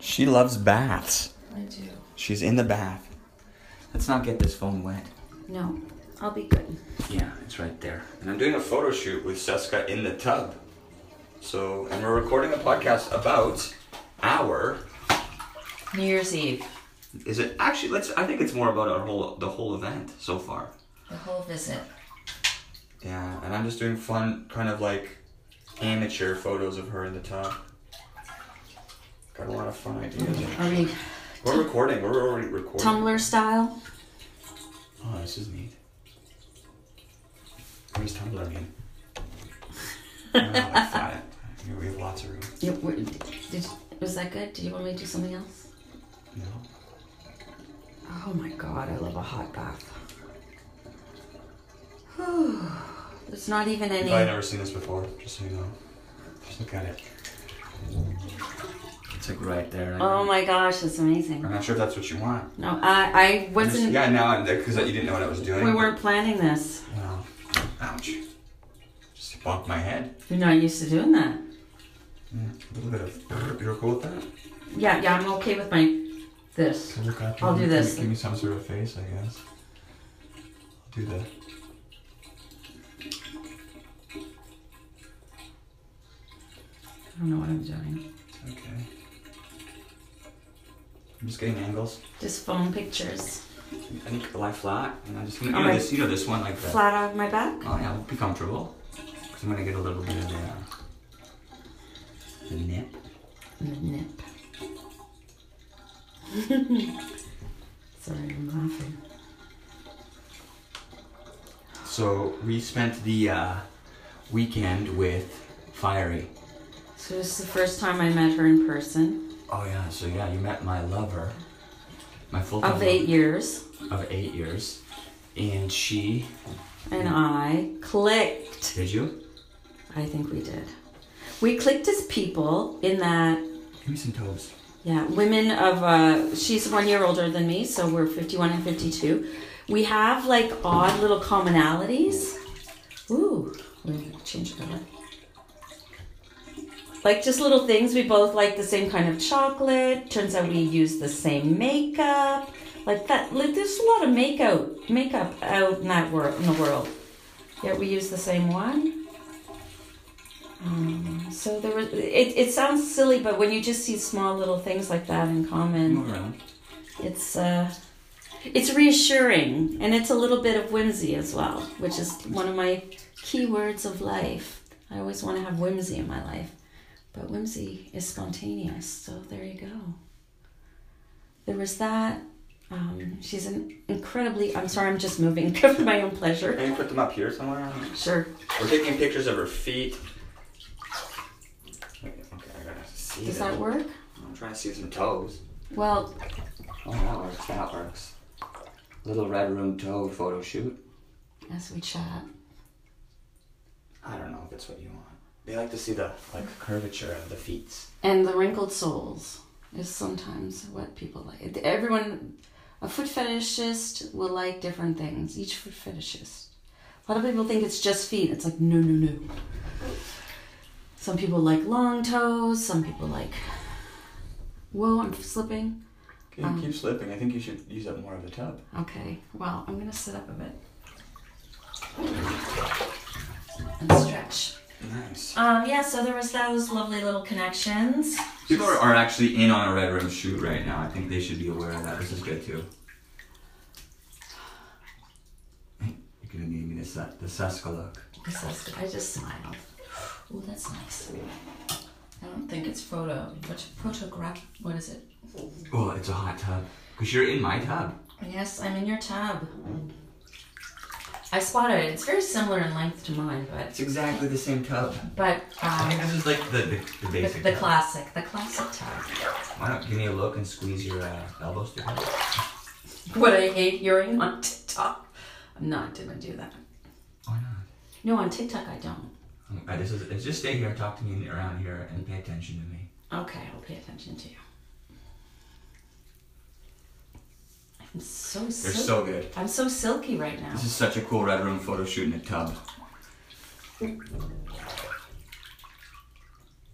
She loves baths. I do. She's in the bath. Let's not get this phone wet. No, I'll be good. Yeah, it's right there. And I'm doing a photo shoot with Seska in the tub. So, and we're recording a podcast about our. New Year's Eve, Is it actually? Let's. I think it's more about our whole the whole event so far. the whole visit. Yeah, and I'm just doing fun, kind of like amateur photos of her in the tub. Got a lot of fun ideas. Are we We're recording. We're already recording. Tumblr style? Oh, this is neat. What does Tumblr mean? oh, like flat. Here we have lots of room. Yeah, were- did, was that good? Did you want me to do something else? No. Oh my god, I love a hot bath. There's not even You've any. probably never seen this before, just so you know. Just look at it. Like right there. Oh my gosh, that's amazing. I'm not sure if that's what you want. No, I, I wasn't. yeah, now I'm because you didn't know what I was doing. We weren't planning this. Well, ouch. Just bumped my head. You're not used to doing that. Yeah, a little bit of. You're cool with that? Yeah, yeah, I'm okay with my this. So look up. I'll do me- this. Give me some sort of face, I guess. I'll do that. I don't know what I'm doing. Okay. I'm just getting angles. Just phone pictures. I think lie flat, and I just you know Alright. this you know this one like that. Flat on my back. Oh yeah, be comfortable. Cause I'm gonna get a little bit of the, uh, the nip. Nip. Sorry, I'm laughing. So we spent the uh, weekend with Fiery. So this is the first time I met her in person Oh yeah, so yeah, you met my lover, my full of eight years, of eight years, and she. and I clicked. Did you? I think we did. We clicked as people in that, Give me some toes. yeah, women of, uh, she's one year older than me, so we're 51 and 52. We have like odd little commonalities. Ooh, we'll change the color. Like just little things. We both like the same kind of chocolate. Turns out we use the same makeup. Like that. Like there's a lot of makeup makeup out in that world in the world. Yet we use the same one. Um, so there was. It, it sounds silly, but when you just see small little things like that in common, it's uh, it's reassuring, and it's a little bit of whimsy as well, which is one of my key words of life. I always want to have whimsy in my life, but whimsy is spontaneous. So there you go. There was that. Um, she's an incredibly. I'm sorry, I'm just moving for my own pleasure. Can you put them up here somewhere? Sure. We're taking pictures of her feet. Okay, I gotta see Does them. that work? I'm trying to see some toes. Well, Oh, that works. That works. Little red room toe photo shoot. as we chat. I don't know if it's what you want. They like to see the like curvature of the feet. And the wrinkled soles is sometimes what people like. Everyone, a foot fetishist will like different things. Each foot fetishist. A lot of people think it's just feet. It's like, no, no, no. Some people like long toes. Some people like. Whoa, I'm slipping. Okay, Um, keep slipping. I think you should use up more of the tub. Okay, well, I'm gonna sit up a bit. And stretch. Nice. Um, yeah, so there was those lovely little connections. People are, are actually in on a red room shoot right now. I think they should be aware of that. This is good too. You're gonna give me the the Seska look. This is- I just smiled. Oh, that's nice. I don't think it's photo. What photograph? What is it? Oh, it's a hot tub. Cause you're in my tub. Yes, I'm in your tub. I spotted it. It's very similar in length to mine, but It's exactly the same tub. but I think um, this is like the the, the the, basic. the tub. classic, the classic tub. Why don't give me a look and squeeze your uh, elbows together? What I hate hearing on TikTok. I'm not gonna do that. Why not? No, on TikTok I don't. I just it's just stay here, talk to me around here, and pay attention to me. Okay, I'll pay attention to you. I'm so They're silky. so good. I'm so silky right now. This is such a cool red room photo shoot in a tub.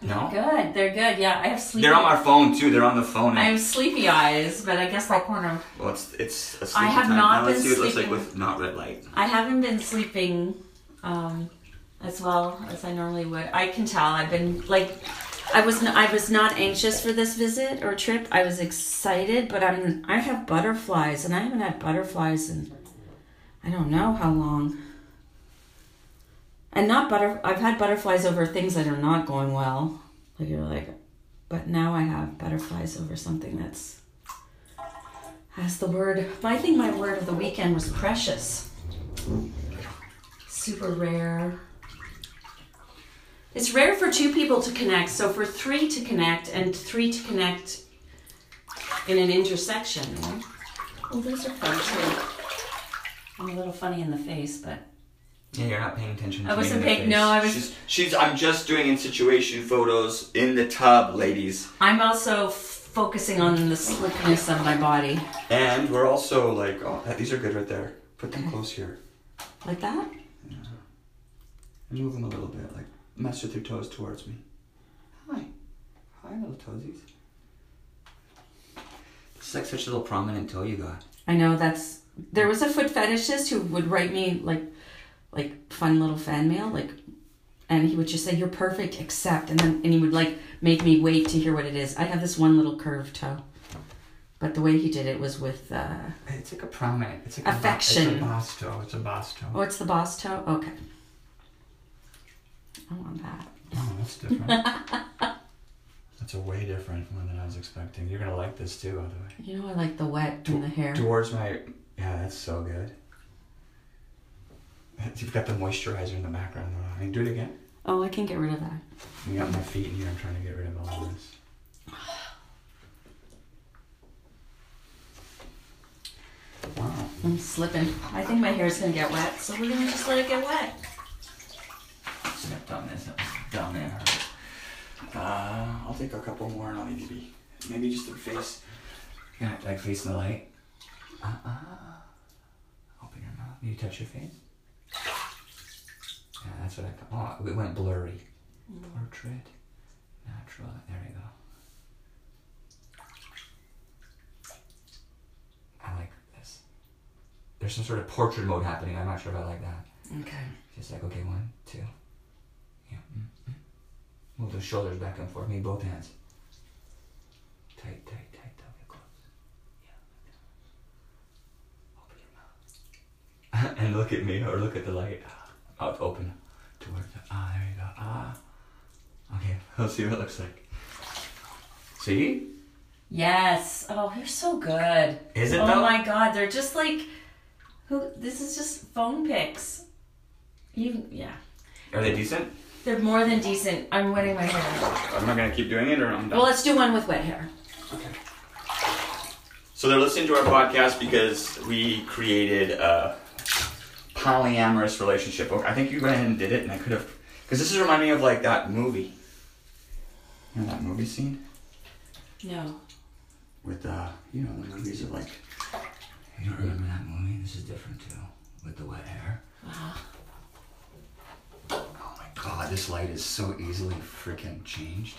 No. Good. They're good. Yeah, I have sleepy. They're on my phone too. They're on the phone. I have sleepy eyes, but I guess that corner. well, it's it's. A I have time. not now let's been see what it looks like sleeping. with not red light. I haven't been sleeping um, as well as I normally would. I can tell. I've been like, I was n- I was not anxious for this visit or trip. I was excited, but I'm I have butterflies, and I haven't had butterflies in I don't know how long. And not butter. I've had butterflies over things that are not going well. Like you're like, but now I have butterflies over something that's. That's the word. I think my word of the weekend was precious super rare. It's rare for two people to connect, so for three to connect and three to connect in an intersection. Oh, those are fun too. I'm a little funny in the face, but Yeah, you're not paying attention. I wasn't paying- no, I was- She's, she's. I'm just doing in situation photos in the tub, ladies. I'm also f- focusing on the slickness of my body. And we're also like, oh, these are good right there. Put them close here. Like that? And move them a little bit, like mess with your toes towards me. Hi. Hi, little toesies. It's like such a little prominent toe you got. I know that's there was a foot fetishist who would write me like like fun little fan mail like and he would just say you're perfect except and then and he would like make me wait to hear what it is. I have this one little curved toe. But the way he did it was with uh It's like a prominent. It's like Affection. A, it's a boss toe. It's a boss toe. oh it's the boss toe? Okay. I want that. Oh, that's different. that's a way different one than I was expecting. You're gonna like this too, by the way. You know I like the wet in the hair. Towards my, yeah, that's so good. You've got the moisturizer in the background. though. I mean, do it again. Oh, I can't get rid of that. You got my feet in here. I'm trying to get rid of all of this. Wow. I'm slipping. I think my hair's gonna get wet, so we're gonna just let it get wet. Stepped on this. That was down there. Uh, I'll take a couple more and I'll leave you be. Maybe just the face. Yeah, like facing the light. Uh uh. Open your mouth. You touch your face. Yeah, that's what I. ca- Oh, it went blurry. Portrait. Natural. There you go. I like this. There's some sort of portrait mode happening. I'm not sure if I like that. Okay. Just like, okay, one, two. Yeah. mm, mm. Move those shoulders back and forth. Maybe both hands. Tight, tight, tight. Don't get close. Yeah. Open your mouth. and look at me or look at the light. Mouth open towards the. Ah, there you go. Ah. Okay, let's see what it looks like. See? Yes. Oh, you're so good. Is it oh though? my god, they're just like who this is just phone pics. You yeah. Are they decent? They're more than decent. I'm wetting my hair. I'm I gonna keep doing it or I'm done? Well, let's do one with wet hair. Okay. So they're listening to our podcast because we created a polyamorous relationship. Okay, I think you went ahead and did it, and I could have, because this is reminding me of like that movie. You know that movie scene No. with uh, you know the movies of like. You don't remember that movie? This is different too, with the wet hair. Wow. Oh god, this light is so easily freaking changed.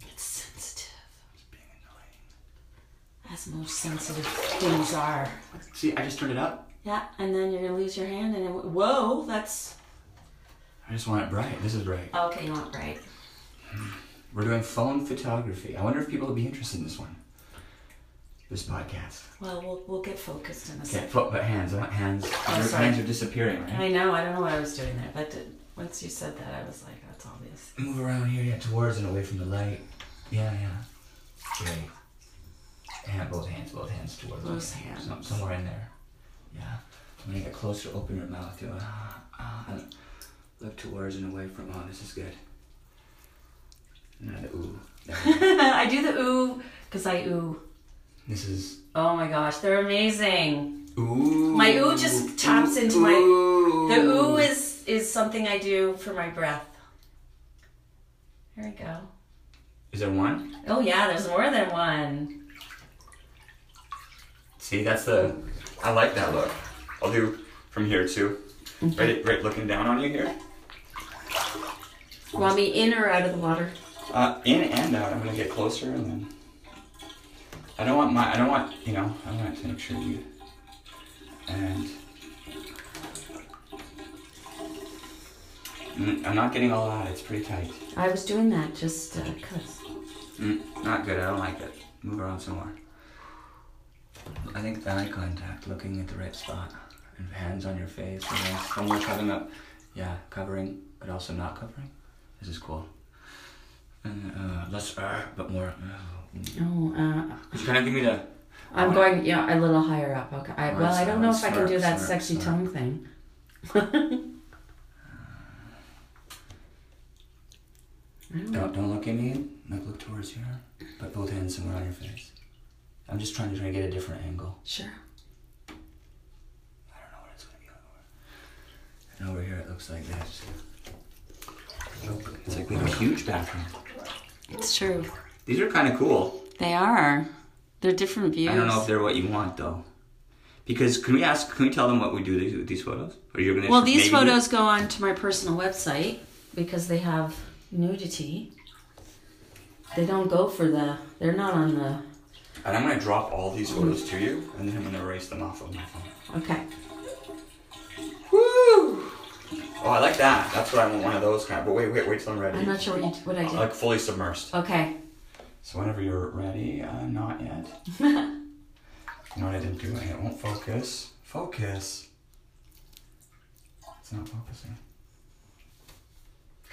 It's sensitive. It's being annoying. As most sensitive things are. See, I just turned it up. Yeah, and then you're gonna lose your hand and it, whoa, that's I just want it bright. This is bright. Oh, okay, you want right. Hmm. We're doing phone photography. I wonder if people will be interested in this one. This podcast. Well, we'll we'll get focused in a Okay, second. foot, but hands. I want hands. Oh, Your sorry. hands are disappearing, right? I know, I don't know what I was doing there, but did, once you said that, I was like, that's obvious. Move around here, yeah, towards and away from the light. Yeah, yeah. Great. And both hands, both hands towards. Both hands. Some, somewhere in there. Yeah. When you get closer, open your mouth. Do ah, ah, and look towards and away from. Oh, this is good. Now the ooh. There we go. I do the ooh because I ooh. this is Oh my gosh, they're amazing. ooh. My ooh just taps into my- ooh. The ooh is is something I do for my breath. There we go. Is there one? Oh yeah, there's more than one. See, that's the. I like that look. I'll do from here too. Right, right, looking down on you here. Want me in or out of the water? Uh, in and out. I'm gonna get closer and then. I don't want my. I don't want. You know. I want to make sure you. And. Mm, I'm not getting all out. It's pretty tight. I was doing that just uh 'cause. Mm, not good. I don't like it. Move around some more. I think eye contact, looking at the right spot, and hands on your face, and then somewhere covering up. Yeah, covering, but also not covering. This is cool. And uh, less, uh, but more. Uh, Oh, uh, could you kind of give me the? I'm going, yeah, a little higher up. Okay. I, well, I don't know if I can do that sexy tongue thing. don't know. Don't, don't look at me. Look, look towards here. Put both hands somewhere on your face. I'm just trying to try to get a different angle. Sure. I don't know what it's gonna be like over. And over here it looks like this. It's like we have a huge bathroom. It's true. These are kind of cool. They are. They're different views. I don't know if they're what you want though. Because can we ask? Can we tell them what we do these, with these photos? Or you're gonna? Well, these maybe- photos go on to my personal website because they have nudity. They don't go for the. They're not on the. And I'm gonna drop all these photos to you, and then I'm gonna erase them off of my phone. Okay. Woo! Oh, I like that. That's what I want. One of those kind. Of, but wait, wait, wait till I'm ready. I'm not sure what, you, what I did. Like fully submersed. Okay. So whenever you're ready, uh, not yet. you know what I didn't do? It won't focus. Focus. It's not focusing.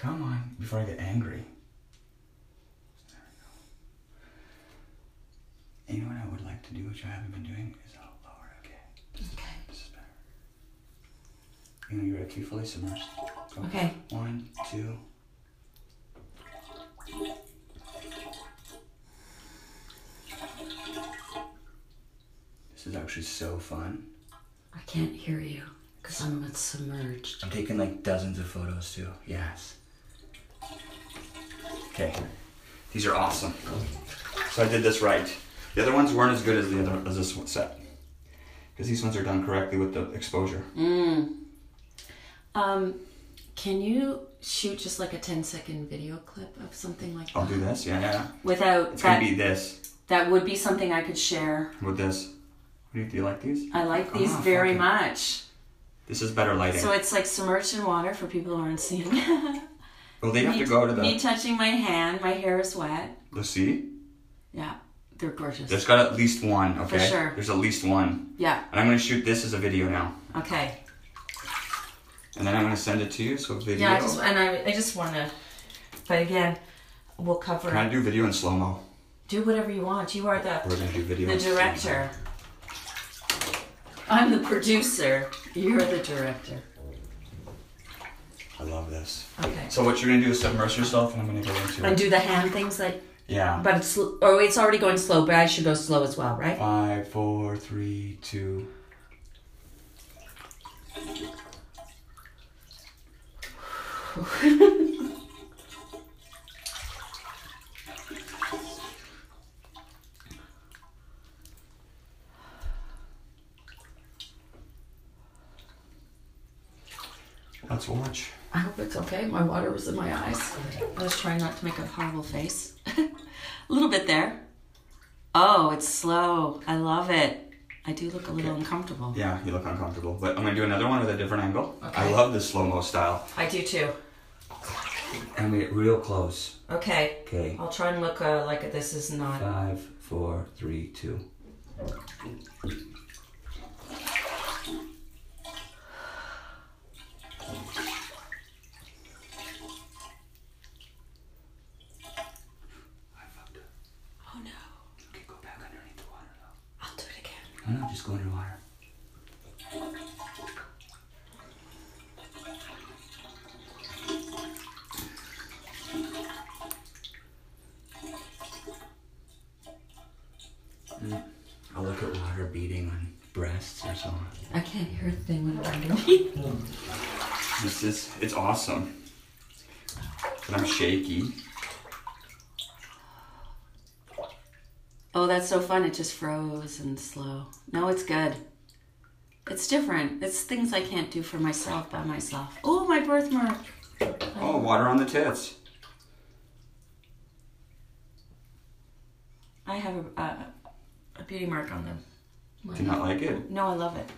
Come on, before I get angry. There we go. You know what I would like to do, which I haven't been doing, is oh, I'll lower. Okay. This is, Okay. this is better. You know, you're be fully submersed. Go. Okay. One, two. This is actually so fun. I can't hear you because I'm submerged. I'm taking like dozens of photos too. Yes. Okay. These are awesome. So I did this right. The other ones weren't as good as the other as this one set. Because these ones are done correctly with the exposure. Mm. Um, can you shoot just like a 10 second video clip of something like I'll that? do this. Yeah, yeah. Without It's that, gonna be this that would be something I could share. with this. Do you, do you like these? I like these Ah, very much. This is better lighting. So it's like submerged in water for people who aren't seeing. well, they have me, to go to the me touching my hand, my hair is wet. Let's see. Yeah, they're gorgeous. There's got at least one. Okay. For sure. There's at least one, yeah, and I'm gonna shoot this as a video now, okay. and then I'm gonna send it to you. So video. Yeah, I just and I, I just want to, but again, we'll cover Can I do video in slow mo? Do whatever you want. You are the We're gonna do video. the in slow-mo. director. I'm the producer. You're the director. I love this. Okay. So what you're gonna do is submerge yourself, and I'm gonna go into And it. do the hand things like, Yeah. but it's oh, it's already going slow. But I should go slow as well, right? Five, four, three, two. Let's watch. I hope it's okay. My water was in my eyes. I was trying not to make a horrible face. a little bit there. Oh, it's slow. I love it. I do look a little uncomfortable. Yeah, you look uncomfortable, but I'm gonna do another one with a different angle. Okay. I love the slow mo style, I do too. and we get real close. Okay. Okay. I'll try and look uh, like this is not. Five, four, three, two. I fucked up. Oh no. Okay, go back underneath the water though. I'll do it again. No, no, just go underwater. Mm. I'll look at water beating on breasts or so on. I can't hear a thing when I'm underneath. This is, it's awesome. But I'm shaky. Oh, that's so fun. It just froze and slow. No, it's good. It's different. It's things I can't do for myself by myself. Oh, my birthmark. Oh, water on the tits. I have a, a beauty mark on them. Do you not like it? No, I love it.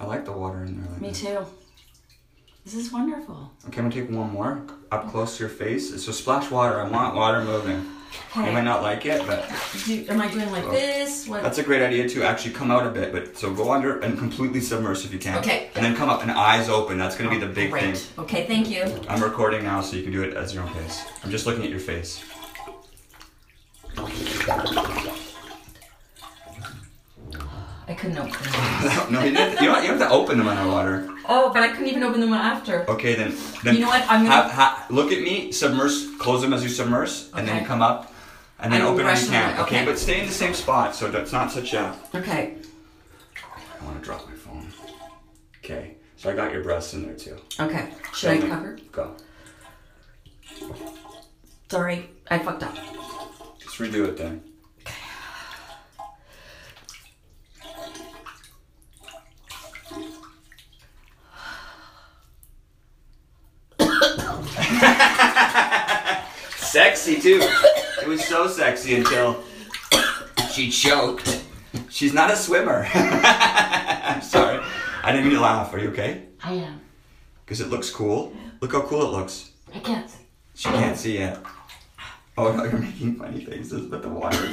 I like the water in there. Like Me too. This is wonderful. Okay, I'm gonna take one more up close to your face. So splash water. I want water moving. Okay. You might not like it, but Do, am I doing like this? What? that's a great idea too. Actually, come out a bit, but so go under and completely submerge if you can. Okay. And then come up and eyes open. That's gonna be the big Great. thing. Okay, thank you. I'm recording now, so you can do it as your own pace. I'm just looking at your face. I couldn't open them. no, you, don't, you, don't, you don't have to open them underwater. Oh, but I couldn't even open them after. Okay, then. then You know what? I'm gonna- have, ha, look at me. Submerge. Close them as you submerge, and then Okay. come up, and then And open when you can. Okay. okay. but stay in the same spot, so it's not such a. Okay. I want to drop my phone. Okay, so I got your breasts in there too. Okay. Should I cover? Go. Sorry, I fucked up. Just redo it then. Sexy too. It was so sexy until she choked. She's not a swimmer. I'm sorry. I didn't mean to laugh. Are you okay? I am. Because it looks cool. Look how cool it looks. I can't. She can't see it. Oh no, you're making funny faces with the water.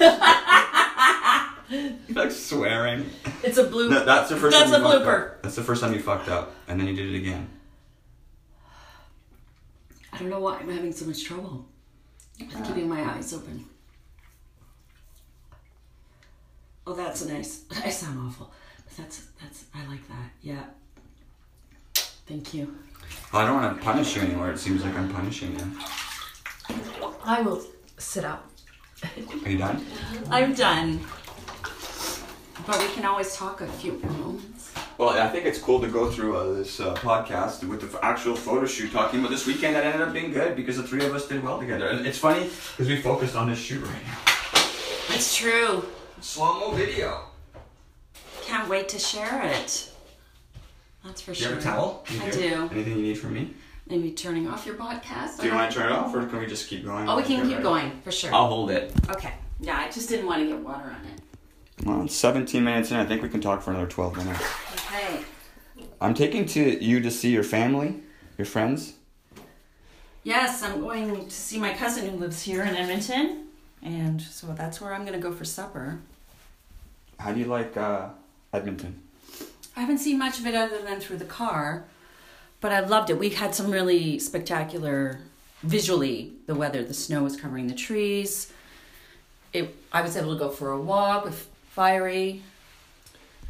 you're like swearing. It's a blue. No, that's the first That's time a blooper. That's the first time you fucked up. And then you did it again. I don't know why I'm having so much trouble with keeping my eyes open. Oh, that's nice. I sound awful, but that's that's. I like that. Yeah. Thank you. Well, I don't want to punish you anymore. It seems like I'm punishing you. I will sit up. Are you done? I'm done. But we can always talk a few more moments. Well, I think it's cool to go through uh, this uh, podcast with the actual photo shoot talking about this weekend that ended up being good because the three of us did well together. And it's funny because we focused on this shoot right now. It's true. Slow mo video. Can't wait to share it. That's for Do you sure. have a towel? You I do. Anything you need from me? Maybe turning off your podcast. Do you want to turn it off or can we just keep going? Oh, we can keep ready? going for sure. I'll hold it. Okay. Yeah, I just didn't want to get water on it. Well, it's 17 minutes in. I think we can talk for another 12 minutes. Okay. I'm taking to you to see your family, your friends. Yes, I'm going to see my cousin who lives here in Edmonton, and so that's where I'm going to go for supper. How do you like uh, Edmonton? I haven't seen much of it other than through the car, but I loved it. We had some really spectacular visually the weather. The snow was covering the trees. It. I was able to go for a walk with Fiery.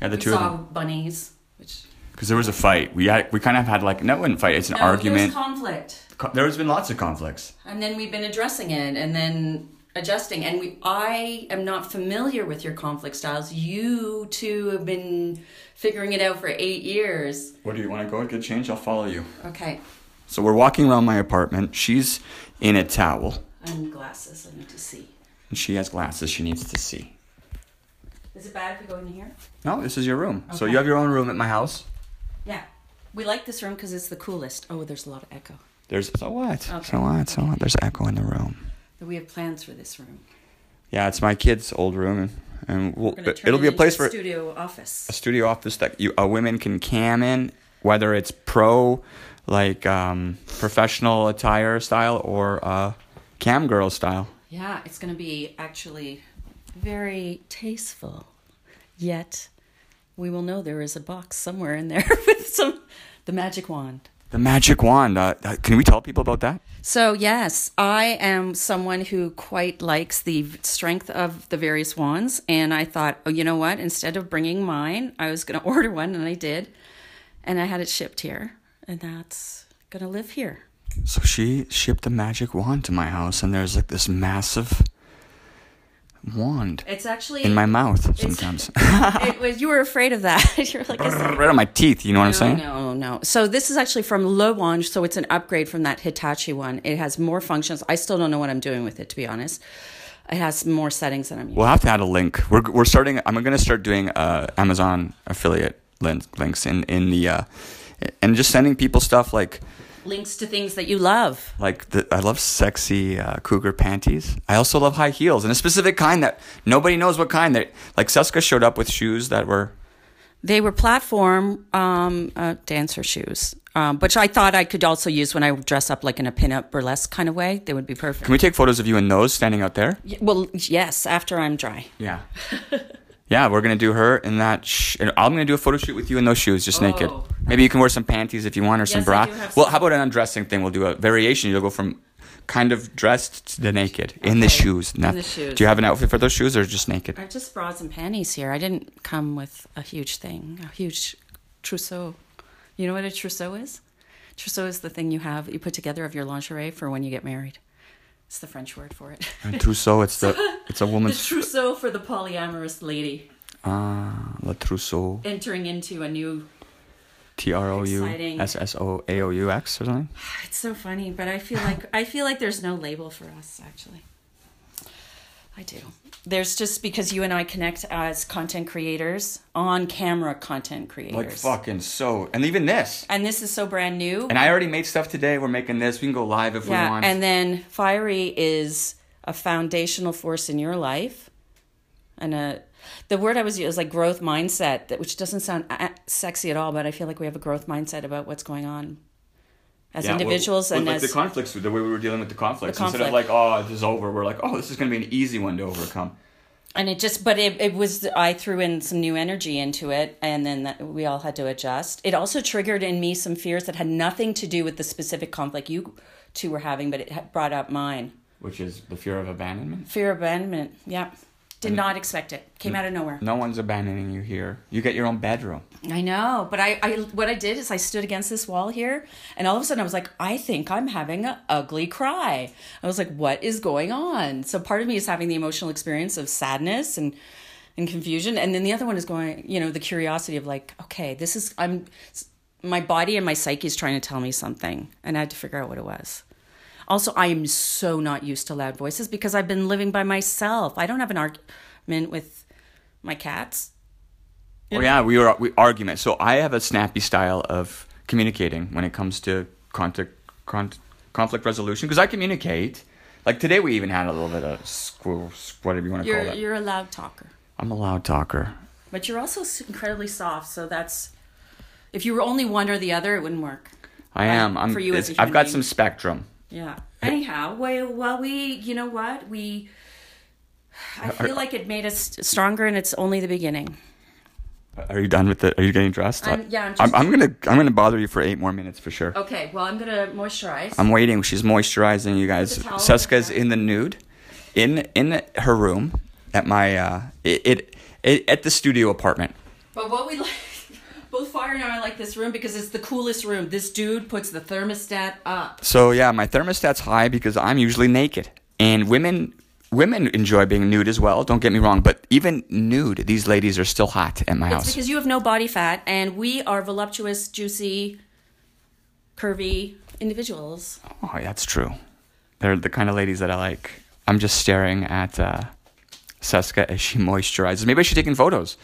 Yeah, the we two of saw them. bunnies, which Because there was a fight. We had, we kind of had like no, it wasn't fight. It's an no, There argument. was conflict. Co- There's been lots of conflicts. and then we've been addressing it and then adjusting and we i am not familiar with your conflict styles you two have been figuring it out for eight years What do you want to go get changed? I'll follow you. okay So we're walking around my apartment. She's in a towel, and glasses i need to see and she has glasses. She needs to see. Is it bad if we go in here No, this is your room. So you have your own room at my house. yeah we like this room because it's the coolest oh there's a lot of echo There's so what? Okay. So what? So what? There's echo in the room. but we have plans for this room Yeah, it's my kid's old room, and, and we'll, it'll it be a place for studio office a studio office that you a women can cam in, whether it's pro, like um, professional attire style or uh, cam girl style. yeah it's going to be actually very tasteful yet we will know there is a box somewhere in there with some the magic wand The magic wand. Uh, uh, can we tell people about that? so yes i am someone who quite likes the strength of the various wands and i thought oh you know what instead of bringing mine i was going to order one and i did and i had it shipped here and that's going to live here So she shipped a magic wand to my house, and there's like this massive wand it's actually in my mouth sometimes. it was you were afraid of that you're like right on my teeth. You know what I'm saying? No, no. So this is actually from Le Wand, so it's an upgrade from that Hitachi one. It has more functions. I still don't know what I'm doing with it, to be honest. It has more settings than I'm using. We'll have to add a link. We're, we're starting. I'm going to start doing uh, Amazon affiliate lin- links in in the uh, and just sending people stuff like links to things that you love. Like the, I love sexy uh, cougar panties. I also love high heels and a specific kind that nobody knows what kind. That like Seska showed up with shoes that were They were platform um, uh, dancer shoes, um, which I thought I could also use when I dress up like in a pinup burlesque kind of way. They would be perfect. Can we take photos of you in those standing out there? Y- well, yes, after I'm dry. Yeah. yeah, we're gonna do her in that. Sh- and I'm gonna do a photo shoot with you in those shoes, just naked. Oh. Maybe you can wear some panties if you want, or some Yes, I bra. do have Well, how about an undressing thing? We'll do a variation. You'll go from kind of dressed to the naked in the Okay. shoes. In Not- the shoes. Do you have an outfit for those shoes, or just naked? I just bras and panties here. I didn't come with a huge thing, a huge trousseau. You know what a trousseau is? Trousseau is the thing you have you put together of your lingerie for when you get married. It's the French word for it. And trousseau. It's the it's a the trousseau for the polyamorous lady ah la trousseau. entering into a new. T R O U. S S O A O U X or something. It's so funny, but I feel like I feel like there's no label for us actually. I do. There's just because you and I connect as content creators, on camera content creators. Like fucking so. And even this. And this is so brand new. And I already made stuff today. We're making this. We can go live if we want. and then fiery is a foundational force in your life, and a the word I was using is like growth mindset, that which doesn't sound uh, sexy at all, but I feel like we have a growth mindset about what's going on as Yeah, individuals well, and like as the conflicts, the way we were dealing with the conflicts. The Instead of like, oh, this is over, we're like, oh, this is going to be an easy one to overcome. and it just but it, it was i threw in some new energy into it and then that, we all had to adjust it also triggered in me some fears that had nothing to do with the specific conflict you two were having but it brought up mine Which is the fear of abandonment. fear of abandonment yeah did And- not expect it. Came out of nowhere. No one's abandoning you here. You get your own bedroom. i know but I, I what i did is i stood against this wall here and all of a sudden i was like i think i'm having an ugly cry. I was like what is going on? So part of me is having the emotional experience of sadness and and confusion and then the other one is going you know the curiosity of like okay this is i'm my body and my psyche is trying to tell me something and i had to figure out what it was also i am so not used to loud voices because i've been living by myself i don't have an argument with my cats Oh yeah, we were we argument. So I have a snappy style of communicating when it comes to conflict con- conflict resolution because I communicate. Like today, we even had a little bit of squirrel, whatever you want to you're call it. you're a loud talker I'm a loud talker. but you're also incredibly soft so that's if you were only one or the other it wouldn't work I am. I'm. for you as it's- a I've got being. some spectrum. Yeah. Anyhow, well, well, we, you know what, we. I feel like it made us stronger, and it's only the beginning. Are you done with it? Are you getting dressed? I'm- yeah, I'm I'm, I'm gonna I'm gonna bother you for eight more minutes for sure. Okay, well, I'm gonna moisturize. I'm waiting. She's moisturizing you guys. The Seska's in the nude, in in her room at my uh it, it, it at the studio apartment. but what we like, both Fire and I like this room because it's the coolest room. This dude puts the thermostat up. So yeah, my thermostat's high because I'm usually naked, and women women enjoy being nude as well. Don't get me wrong, but even nude, these ladies are still hot at my It's house. because you have no body fat, and we are voluptuous, juicy, curvy individuals. Oh, that's true. They're the kind of ladies that I like. I'm just staring at uh, Seska as she moisturizes. Maybe I should take in photos.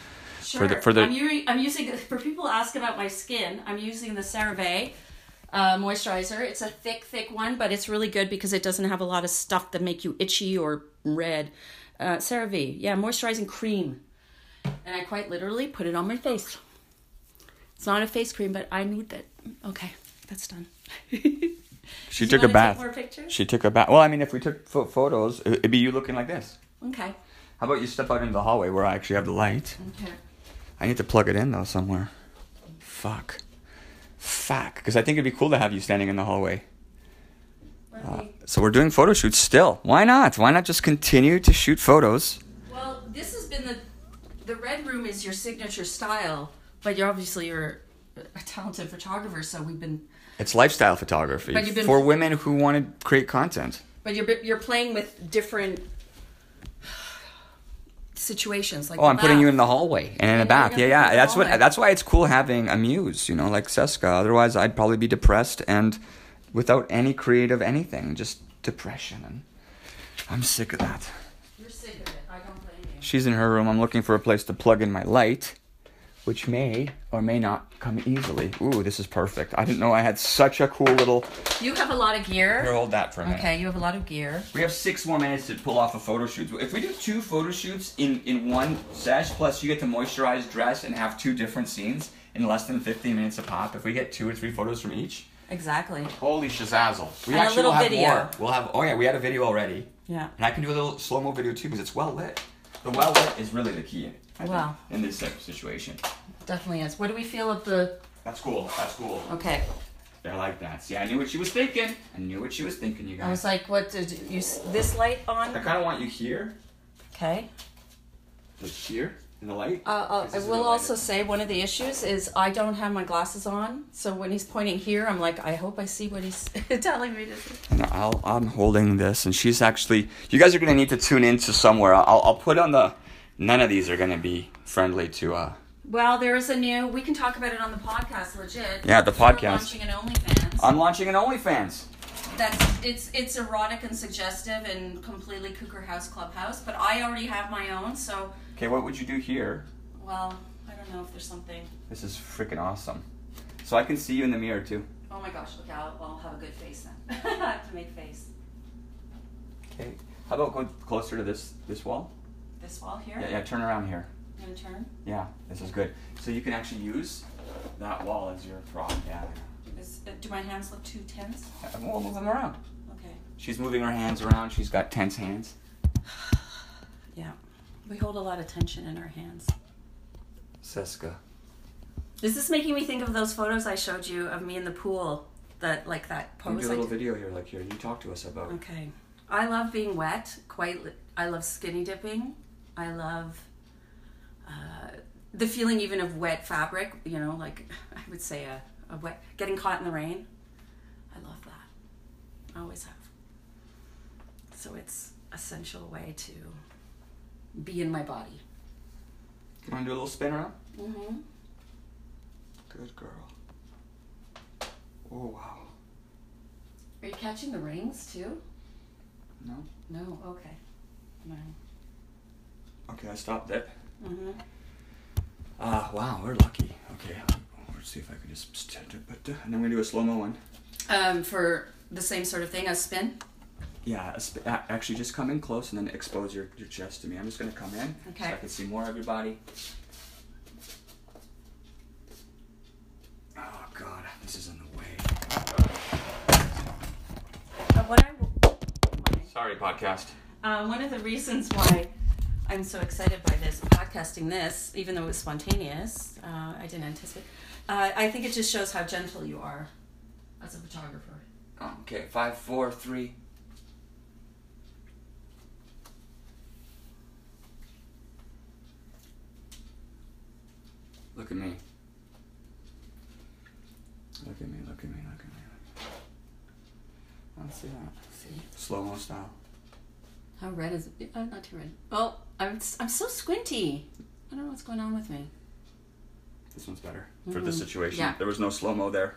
Sure. For the- for the- I'm, u- I'm using for people ask about my skin. I'm using the CeraVe uh, moisturizer. It's a thick, thick one, but it's really good because it doesn't have a lot of stuff that make you itchy or red. Uh, CeraVe, yeah, moisturizing cream, and I quite literally put it on my face. It's not a face cream, but I need that. Okay, that's done. She took a bath. Take more pictures? She took a bath. Well, I mean, if we took pho- photos, it- it'd be you looking like this. Okay. How about you step out into the hallway where I actually have the light? Okay. I need to plug it in though somewhere. Fuck. Fuck. Because I think it'd be cool to have you standing in the hallway. Uh, me- So we're doing photo shoots still. Why not? Why not just continue to shoot photos? Well, this has been the the red room is your signature style, but you're obviously you're a talented photographer, so we've been It's lifestyle photography But you've been- for women who want to create content. but you're you're playing with different situations like Oh, I'm the putting you in the hallway and in the bath. Yeah, yeah. That's what. That's why it's cool having a muse. You know, like Seska. Otherwise, I'd probably be depressed and without any creative anything, just depression. And I'm sick of that. You're sick of it. I don't blame you. She's in her room. I'm looking for a place to plug in my light, which may or may not come easily. Ooh, this is perfect. I didn't know I had such a cool little. You have a lot of Here, gear. hold that for a minute. Okay, you have a lot of gear. We have six more minutes to pull off a photo shoot. If we do two photo shoots in, in one sesh, plus you get to moisturize, dress, and have two different scenes in less than 15 minutes a pop, if we get two or three photos from each, Exactly. holy shazazzle. We And a actually little will have video. more. We'll have, oh yeah, we had a video already. Yeah. And I can do a little slow mo video too because it's well lit. The well lit is really the key I think, Wow. in this type of situation. Definitely is. What do we feel of the? That's cool. That's cool. Okay. I like that. See, I knew what she was thinking. I knew what she was thinking, you guys. I was like, what did you? This light on? I kind of want you here, Okay. just here in the light. Uh, uh, I will also say one of the issues is I don't have my glasses on, so when he's pointing here, I'm like, I hope I see what he's telling me to see. And I'll, I'm holding this, and she's actually. You guys are gonna need to tune into somewhere. I'll, I'll put on the. None of these are gonna be friendly to. uh Well, there is a new. We can talk about it on the podcast, legit. Yeah, the podcast. launching an OnlyFans. I'm launching an OnlyFans. That's it's it's erotic and suggestive and completely Cougar House Clubhouse. But I already have my own, so Okay, what would you do here? well, I don't know if there's something. This is freaking awesome. So I can see you in the mirror too. Oh my gosh! Look out! I'll have a good face then. I have to make face. Okay. How about go closer to this this wall? This wall here. Yeah, yeah. Turn around here. You gonna turn? Yeah, this is good. So you can actually use that wall as your prop. Yeah. Is, uh, do my hands look too tense? And we'll move them around. Okay. She's moving her hands around. She's got tense hands. Yeah. We hold a lot of tension in our hands. Seska. Is this making me think of those photos I showed you of me in the pool? That like that pose. do a little video here, like here. You talk to us about. Okay. I love being wet. Quite. I love skinny dipping. I love uh, the feeling even of wet fabric. You know, like I would say a, a wet getting caught in the rain. I love that. I always have. So it's essential way to be in my body. You want to do a little spin around? Mm-hmm. Good girl. Oh wow. Are you catching the rings too? No. No. Okay. No. Okay, I stopped it. Mm-hmm. Ah, wow, we're lucky. Okay, let's see if I can just. And then we do a slow mo one. Um, for the same sort of thing as spin. Yeah, a sp- actually, just come in close and then expose your, your chest to me. I'm just gonna come in okay. so Okay. I can see more of your body. Oh God, this is in the way. Uh, what I Sorry, podcast. Um, one of the reasons why I'm so excited by this podcasting this, even though it was spontaneous, uh, I didn't anticipate. Uh, I think it just shows how gentle you are as a photographer. Okay, five, four, three. Look at me. Look at me, look at me, look at me. Let's see that. See Slow mo style. how red is it? Oh, not too red. Oh, I'm I'm so squinty. I don't know what's going on with me. This one's better for this Mhm. situation. Yeah. There was no slow mo there.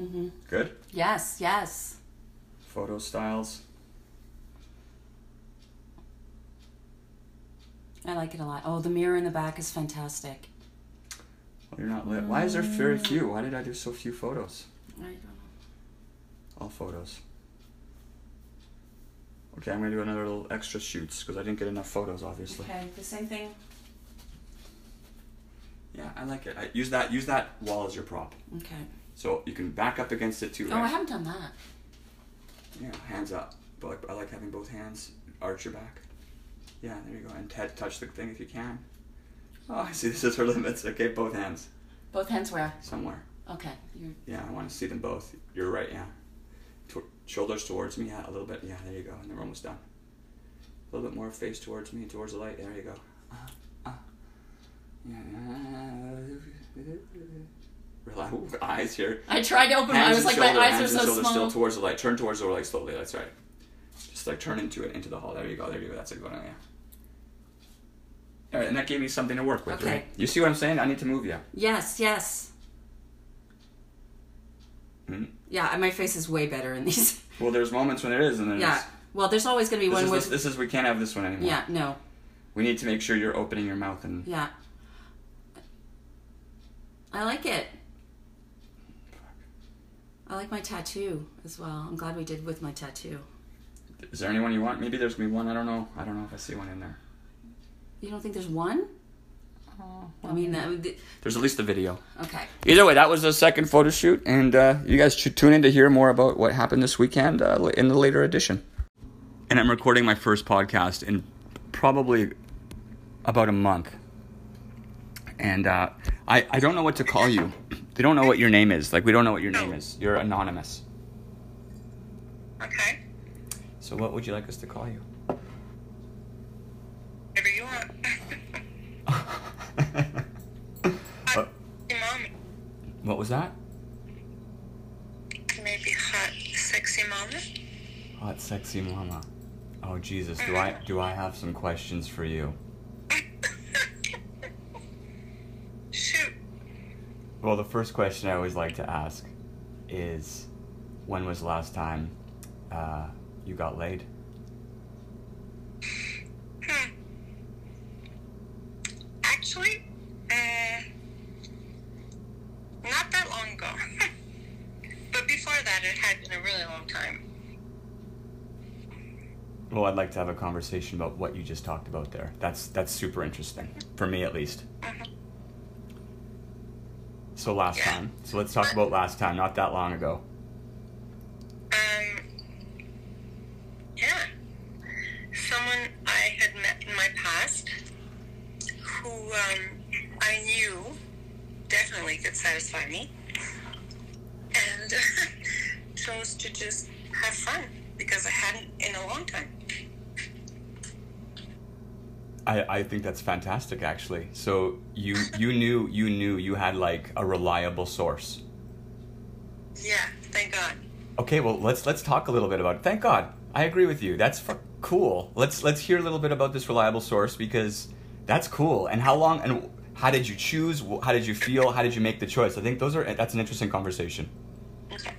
Mm-hmm. Good. Yes, yes. Photo styles. I like it a lot. Oh, the mirror in the back is fantastic. Well, you're not lit. Why is there very few? Why did I do so few photos? I don't know. All photos. Okay, I'm gonna do another little extra shoots because I didn't get enough photos, obviously. Okay, the same thing. Yeah, I like it. I, use that. Use that wall as your prop, Okay. so you can back up against it too. Oh, I haven't done that. Yeah, hands up. But like, I like having both hands arch your back. Yeah, there you go. And t- touch the thing if you can. Oh, I see. This is her limits. Okay, both hands Both hands where? somewhere. Okay. You. Yeah, I want to see them both. You're right. Yeah. Shoulders towards me. Yeah, a little bit. Yeah, there you go. And then we're almost done. A little bit more face towards me, towards the light. There you go. Uh, uh. Yeah. Relax. Eyes here. I tried to open. my I was like, shoulder, my eyes hands are so small. still towards the light. Turn towards the light slowly. That's right. Just like turn into it, into the hall. There you go. There you go. That's a good on. Yeah. All right, and that gave me something to work with. Okay. Right? You see what I'm saying? I need to move you. Yes, yes. Hmm? Yeah, and my face is way better in these. Well, there's moments when it is, and then yeah. Well, there's always going to be This one is, with. this, this is we can't have this one anymore. yeah. No. We need to make sure you're opening your mouth and Yeah. I like it. I like my tattoo as well. I'm glad we did with my tattoo. Is there anyone you want? Maybe there's gonna be one. I don't know. I don't know if I see one in there. You don't think there's one? I mean, that would, There's at least a video. okay. Either way, that was the second photo shoot, and uh, you guys should tune in to hear more about what happened this weekend uh, in the later edition. And I'm recording my first podcast in probably about a month. And uh, I, I don't know what to call you. They don't know what your name is. Like, we don't know what your name is. You're anonymous. Okay. So, what would you like us to call you? Whatever you want. Uh, Hey, mommy. what was that? Maybe hot, sexy mama. Hot, sexy mama. Oh Jesus, do I do I have some questions for you? Shoot. Well, the first question I always like to ask is, when was the last time uh, you got laid? Hmm. Actually, uh, not that long ago. but before that, it had been a really long time. Well, I'd like to have a conversation about what you just talked about there. That's that's super interesting for me, at least. Mhm. So last time. So let's talk about last time, not that long ago. Um, yeah. Someone I had met in my past who um, I knew definitely could satisfy me and chose to just have fun because I hadn't in a long time. I, I think that's fantastic, actually. So you you knew you knew you had like a reliable source. Yeah, thank God. Okay, well let's let's talk a little bit about it. Thank God, I agree with you. That's fu- cool. Let's let's hear a little bit about this reliable source because that's cool. And how long and how did you choose? How did you feel? How did you make the choice? I think those are that's an interesting conversation. Okay.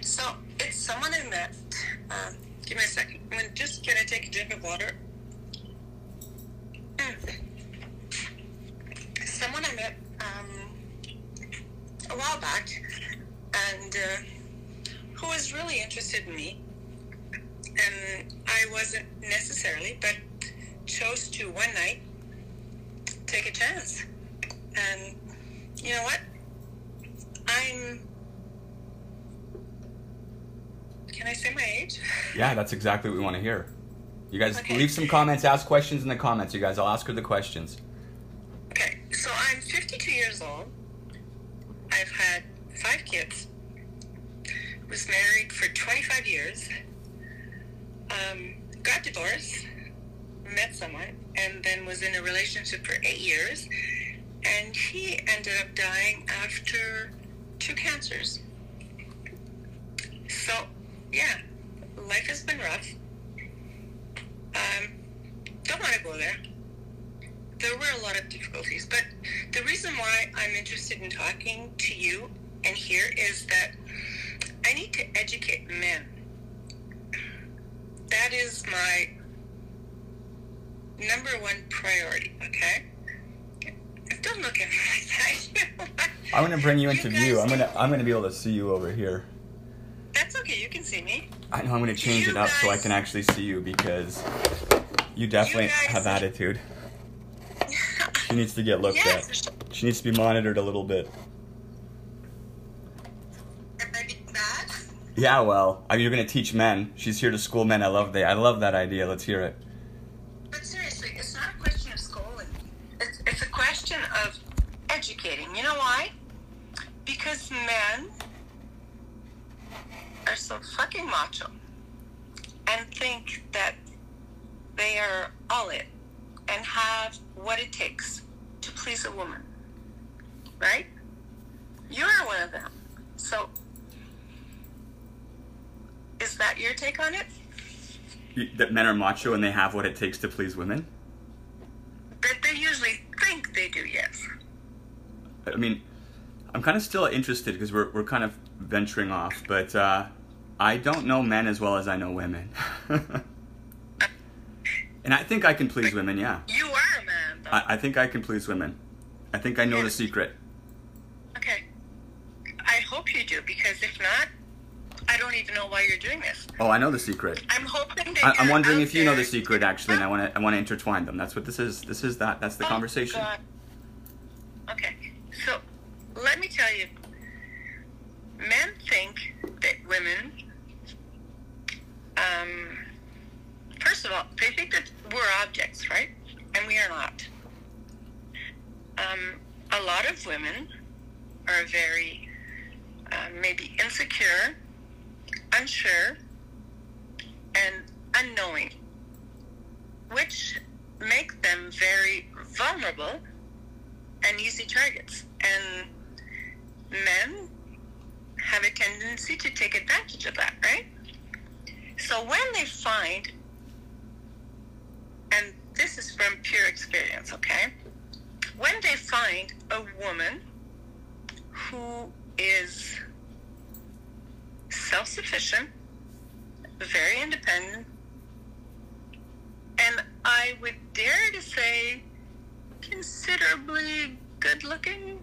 So it's someone I met. Um, give me a second. I'm just gonna take a drink of water. Mm. Someone I met um, a while back, and uh, who was really interested in me, and I wasn't necessarily, but chose to one night take a chance. And you know what? I'm Can I say my age? Yeah, that's exactly what we want to hear. You guys Okay. leave some comments, ask questions in the comments. You guys, I'll ask her the questions. Okay, so I'm 52 years old. I've had five kids. Was married for 25 years. Um, got divorced. Met someone, and then was in a relationship for eight years. And he ended up dying after two cancers. So, yeah, life has been rough. Um, don't want to go there there were a lot of difficulties, but the reason why I'm interested in talking to you and here is that I need to educate men. That is my number one priority, okay? Don't look at me like that. I'm gonna bring you You into view. I'm gonna I'm gonna be able to see you over here. That's okay, you can see me. I know I'm gonna change You it up so I can actually see you because you definitely guys- have attitude. She needs to get looked yeah, at. She needs to be monitored a little bit. Am I being bad? Yeah, well, I mean, you're gonna teach men. She's here to school men. I love that. I love that idea. Let's hear it. But seriously, it's not a question of schooling. It's, it's a question of educating. You know why? Because men are so fucking macho and think that they are all it and have what it takes to please a woman. Right? You're one of them. So, is that your take on it? That men are macho and they have what it takes to please women. That they usually think they do, yes. I mean, I'm kind of still interested because we're we're kind of venturing off, but uh, I don't know men as well as I know women. and I think I can please women. Yeah, You are a man, though. I, I think I can please women. I think I know the secret. Okay. I hope you do because if not, I don't even know why you're doing this. Oh, I know the secret. I'm hoping that I, I'm wondering if you know the secret actually, and I want to I want to intertwine them. That's what this is. This is that. That's the Oh, conversation. God. Okay, so let me tell you, men think that women, um, first of all, they think that we're objects, right? And we are not. Um, a lot of women are very uh, maybe insecure, unsure, and unknowing, which make them very vulnerable and easy targets. And men have a tendency to take advantage of that, right? So when they find, and this is from pure experience, okay? When they find a woman who is self sufficient, very independent, and I would dare to say considerably good looking.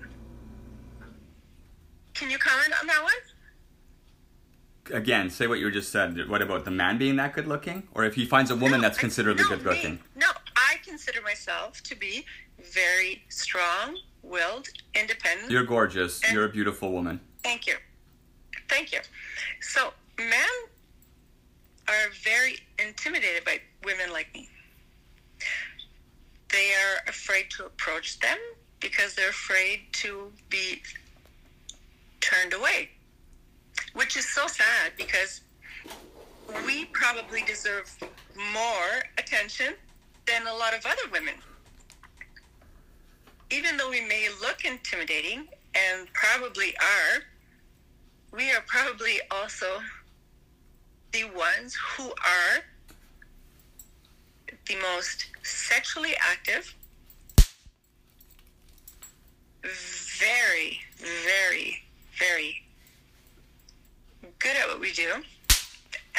Can you comment on that one? Again, say what you just said. What about the man being that good looking, or if he finds a woman No, that's considerably no, good me. looking? No, I consider myself to be very strong willed, independent. You're gorgeous. You're a beautiful woman. Thank you. Thank you. So, men are very intimidated by women like me. They are afraid to approach them because they're afraid to be turned away, which is so sad because we probably deserve more attention than a lot of other women. Even though we may look intimidating and probably are, we are probably also the ones who are the most sexually active, very, very, very good at what we do,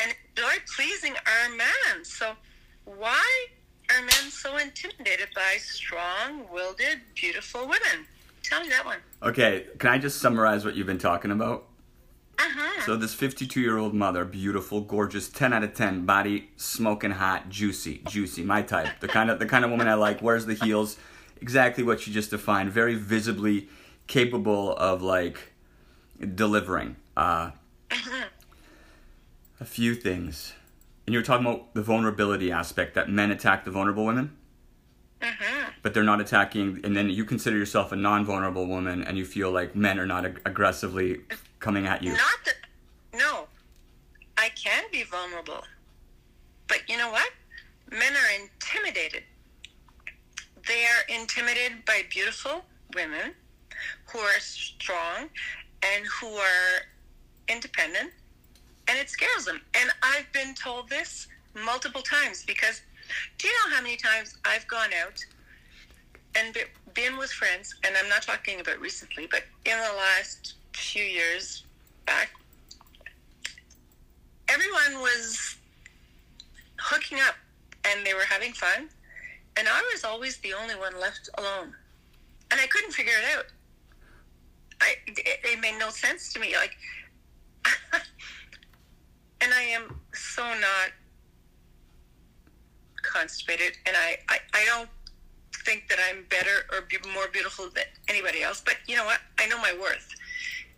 and enjoy pleasing our man. So, why are men so intimidated by strong willed, beautiful women? Tell me that one. Okay, can I just summarize what you've been talking about? Uh-huh. So this 52 year old mother, beautiful, gorgeous, 10 out of 10, body smoking hot, juicy, juicy, my type. The kind of the kind of woman I like. Wears the heels, exactly what you just defined. Very visibly capable of like delivering. Uh, a few things, and you're talking about the vulnerability aspect that men attack the vulnerable women. uh-huh. But they're not attacking, and then you consider yourself a non-vulnerable woman, and you feel like men are not ag- aggressively coming at you. Not that, no, I can be vulnerable. But you know what? Men are intimidated. They are intimidated by beautiful women who are strong and who are independent, and it scares them. And I've been told this multiple times because do you know how many times I've gone out and been with friends, and I'm not talking about recently, but in the last few years back, everyone was hooking up and they were having fun, and I was always the only one left alone, and I couldn't figure it out. I it, it made no sense to me, like, and I am so not constipated, and I, I, I don't think that I'm better or be more beautiful than anybody else, but you know what? I know my worth.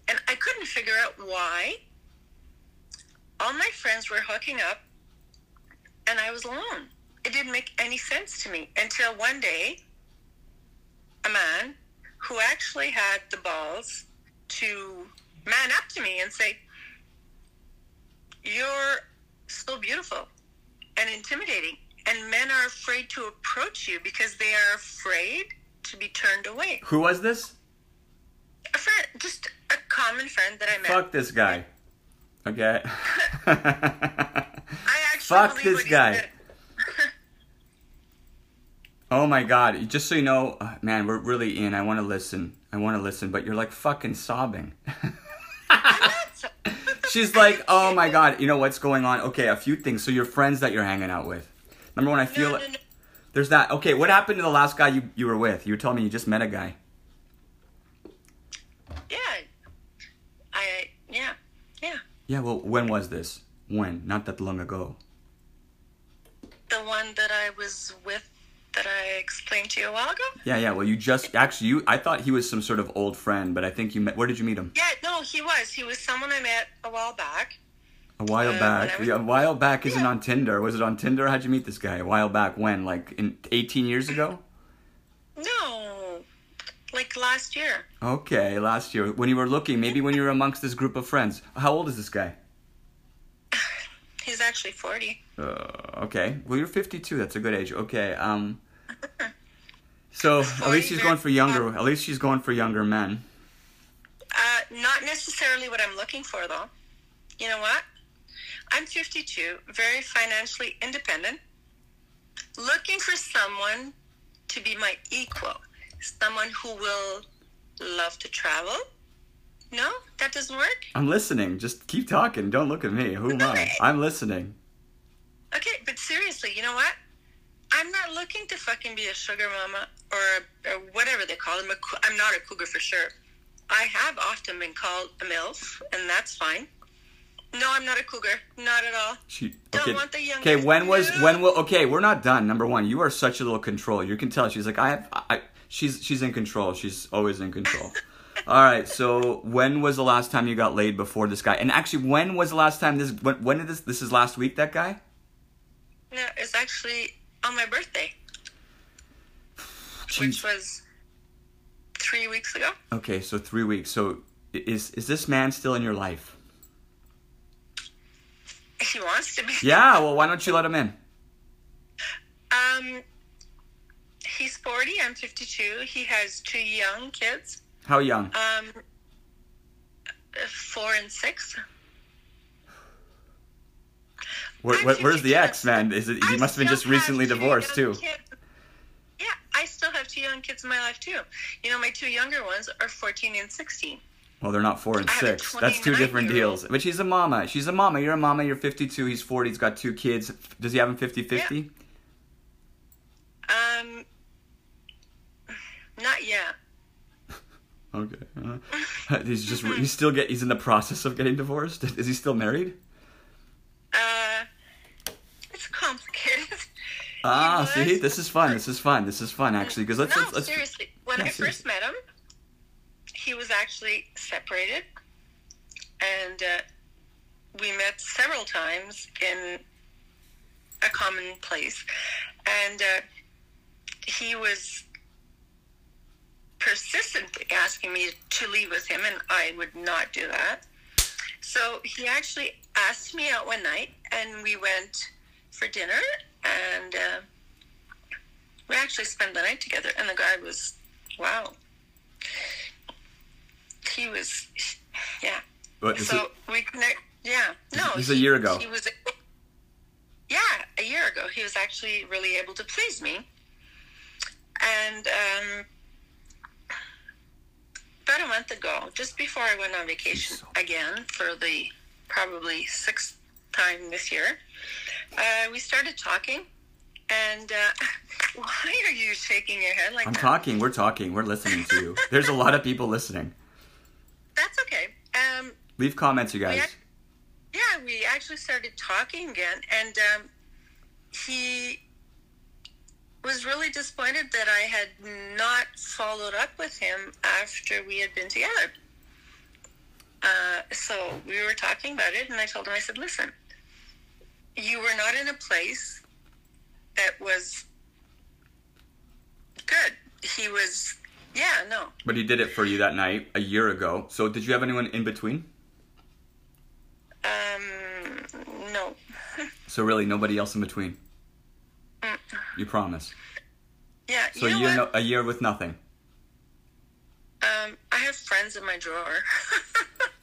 And I couldn't figure out why all my friends were hooking up and I was alone. It didn't make any sense to me until one day a man who actually had the balls to man up to me and say, You're so beautiful and intimidating. And men are afraid to approach you because they are afraid to be turned away. Who was this? A friend, just a common friend that I met. Fuck this guy. Okay. I actually Fuck this guy. oh my god. Just so you know, uh, man, we're really in. I want to listen. I want to listen, but you're like fucking sobbing. She's like, oh my god. You know what's going on? Okay, a few things. So your friends that you're hanging out with. Number one, I feel No, no, no. there's that. Okay, what happened to the last guy you, you were with? You were telling me you just met a guy. Yeah. I yeah yeah. Yeah, well, when was this? When? Not that long ago. The one that I was with that I explained to you a while ago? Yeah, yeah. Well, you just actually you. I thought he was some sort of old friend, but I think you met. Where did you meet him? Yeah, no, he was. He was someone I met a while back. A while Uh, back. was- Yeah, a while back isn't Yeah. on Tinder. Was it on Tinder? How'd you meet this guy? A while back. When? Like in 18 years ago? No, like last year. Okay, last year when you were looking, maybe when you were amongst this group of friends. How old is this guy? He's actually 40. Uh, okay. Well, you're 52. That's a good age. Okay. Um. So at least she's going for younger. At least she's going for younger men. Uh, not necessarily what I'm looking for, though. You know what? I'm 52, very financially independent, looking for someone to be my equal, someone who will love to travel. No, that doesn't work. I'm listening. Just keep talking. Don't look at me. Who am I? I'm listening. Okay, but seriously, you know what? I'm not looking to fucking be a sugar mama or, or whatever they call them. A I'm not a cougar for sure. I have often been called a MILF, and that's fine. No, I'm not a cougar. Not at all. She Don't okay. want the youngest. Okay, when was when will okay, we're not done. Number one, you are such a little control. You can tell she's like I have I she's she's in control. She's always in control. All right, so when was the last time you got laid before this guy? And actually, when was the last time this? When, when did this? This is last week. That guy. No, it's actually on my birthday, Jeez. which was three weeks ago. Okay, so three weeks. So is is this man still in your life? He wants to be. Yeah. Well, why don't you let him in? Um, he's 40. I'm 52. He has two young kids. How young? Um, four and six. Where, where, where's the ex man? Is it? He I must have been just have recently divorced too. kids. Yeah, I still have two young kids in my life too. You know, my two younger ones are 14 and 16. Well, they're not four and I six. That's two different deals. But she's a mama. She's a mama. You're a mama. You're 52. He's 40. He's got two kids. Does he have him 50 50? Um, not yet. Okay. Uh, he's just he's still get he's in the process of getting divorced. Is he still married? Uh, it's complicated. Ah, see, this is fun. This is fun. This is fun actually because let's, no, let's let's seriously. When Yeah, I first met him, he was actually separated, and uh, we met several times in a common place, and uh, he was persistently asking me to leave with him, and I would not do that. So he actually asked me out one night, and we went for dinner, and uh, we actually spent the night together. And the guy was, wow, he was, yeah. What, So it- we connect. Yeah, no, This is a year ago. He was, yeah, a year ago. He was actually really able to please me, and um, about a month ago, just before I went on vacation again for the probably sixth time this year, uh, we started talking. And uh, why are you shaking your head like I'm that? talking. We're talking. We're listening to you. There's a lot of people listening. That's okay. Um, Leave comments, you guys. yeah, we actually started talking again, and um, he was really disappointed that I had not followed up with him after we had been together. Uh, so we were talking about it, and I told him, I said, listen, you were not in a place that was good. He was, yeah, no. But he did it for you that night a year ago. So did you have anyone in between? Um, no. So really, nobody else in between. Mm. You promise. Yeah, So you know a year, no, a year with nothing. Um, I have friends in my drawer.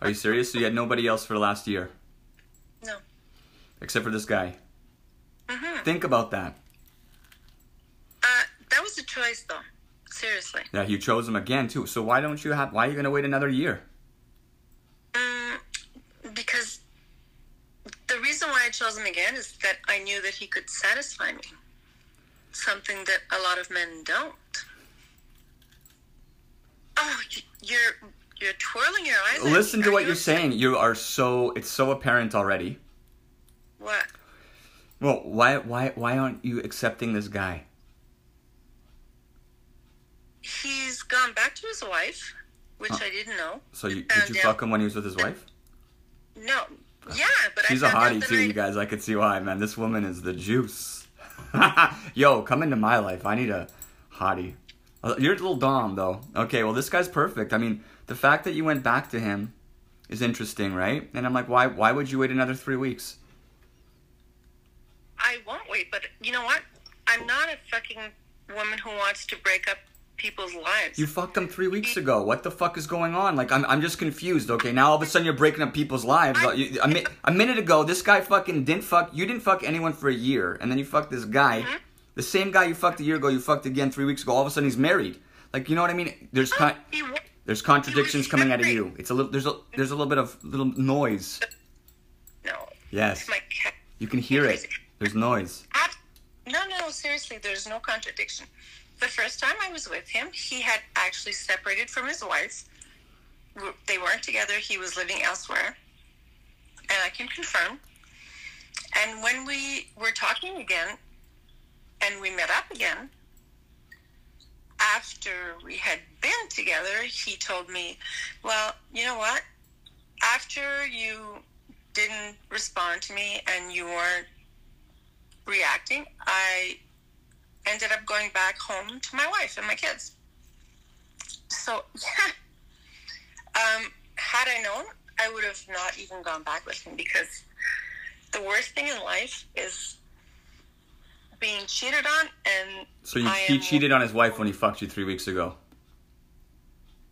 Are you serious? So you had nobody else for the last year, no. except for this guy. hmm Think about that. Uh, that was a choice, though. Seriously. Yeah, you chose him again too. So why don't you have? Why are you gonna wait another year? Mm, because the reason why I chose him again is that I knew that he could satisfy me. Something that a lot of men don't. Oh, you're you're twirling your eyes. Listen to what you you're saying. You are so it's so apparent already. What? Well, why why why aren't you accepting this guy? He's gone back to his wife, which Huh. I didn't know. So you, did you uh, fuck him when he was with his wife? No. Yeah, but She's I a hottie too, night- you guys. I could see why, man. This woman is the juice. Yo, come into my life. I need a hottie. Uh, You're a little dom though. Okay, well this guy's perfect. I mean, the fact that you went back to him is interesting, right? And I'm like, why why would you wait another three weeks? I won't wait, but you know what? I'm not a fucking woman who wants to break up people's lives. You fucked him three weeks ago. What the fuck is going on? Like, I'm, I'm just confused. Okay, now all of a sudden you're breaking up people's lives. I- You- A, mi- a minute ago, this guy fucking didn't fuck. You didn't fuck anyone for a year, and then you fucked this guy. Mm-hmm. The same guy you fucked a year ago, you fucked again three weeks ago. All of a sudden he's married. Like, you know what I mean? There's con- there's contradictions coming out of you. It's a little there's a there's a little bit of little noise. no. Yes, my cat. you can hear it. There's noise. No, no, seriously, there's no contradiction. The first time I was with him, he had actually separated from his wife. They weren't together, he was living elsewhere. And I can confirm. And when we were talking again, and we met up again, after we had been together, he told me, Well, you know what? After you didn't respond to me and you weren't reacting, I ended up going back home to my wife and my kids. So, yeah. Um, had I known, I would have not even gone back with him because the worst thing in life is being cheated on and So you, he cheated on his wife when he fucked you three weeks ago,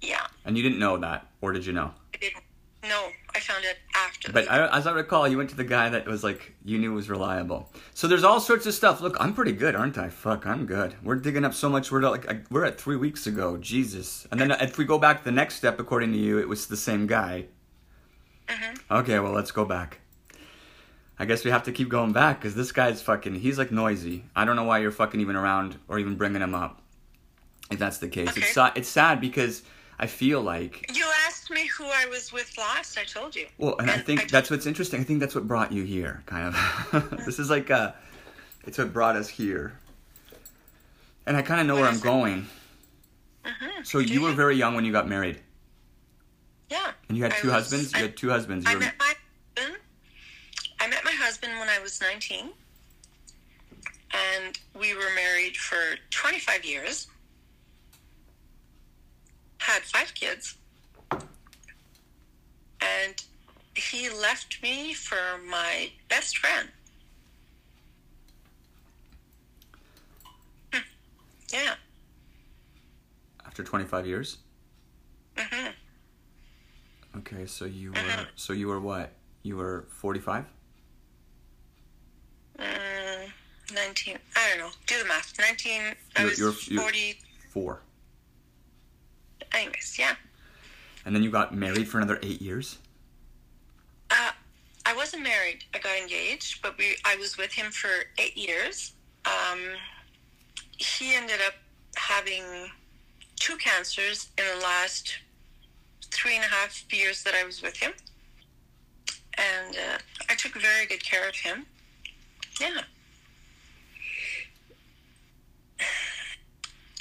yeah, and you didn't know that, or did you know? No, I found it after. But I, as I recall, you went to the guy that was like you knew was reliable. So there's all sorts of stuff. Look, I'm pretty good, aren't I? Fuck, I'm good. We're digging up so much. We're like we're at three weeks ago. Jesus. And then if we go back the next step, according to you, it was the same guy. Mhm. Okay, well let's go back. I guess we have to keep going back because this guy's fucking. He's like noisy. I don't know why you're fucking even around or even bringing him up. If that's the case, Okay. it's it's sad because I feel like you asked me who I was with last. I told you. Well, and I think I that's what's interesting. I think that's what brought you here, kind of. this is like uh it's what brought us here. And I kind of know What where I'm it? going. Mhm. So Do you were very young when you got married, Yeah. and you had two was- husbands. You had two husbands. You I were, met my husband. I met my husband when I was 19, and we were married for 25 years. Had five kids, and he left me for my best friend. Hmm. Yeah. after 25 years. hmm Okay, so you Uh-huh. were so you were what? You were 45. Mm, 19. I don't know. Do the math. 19. I You're- was you're- you're- 40. Four. Anyways, yeah. And then you got married for another eight years. Uh, I wasn't married. I got engaged, but we I was with him for eight years. Um, he ended up having two cancers in the last three and a half years that I was with him, and uh, I took very good care of him. Yeah.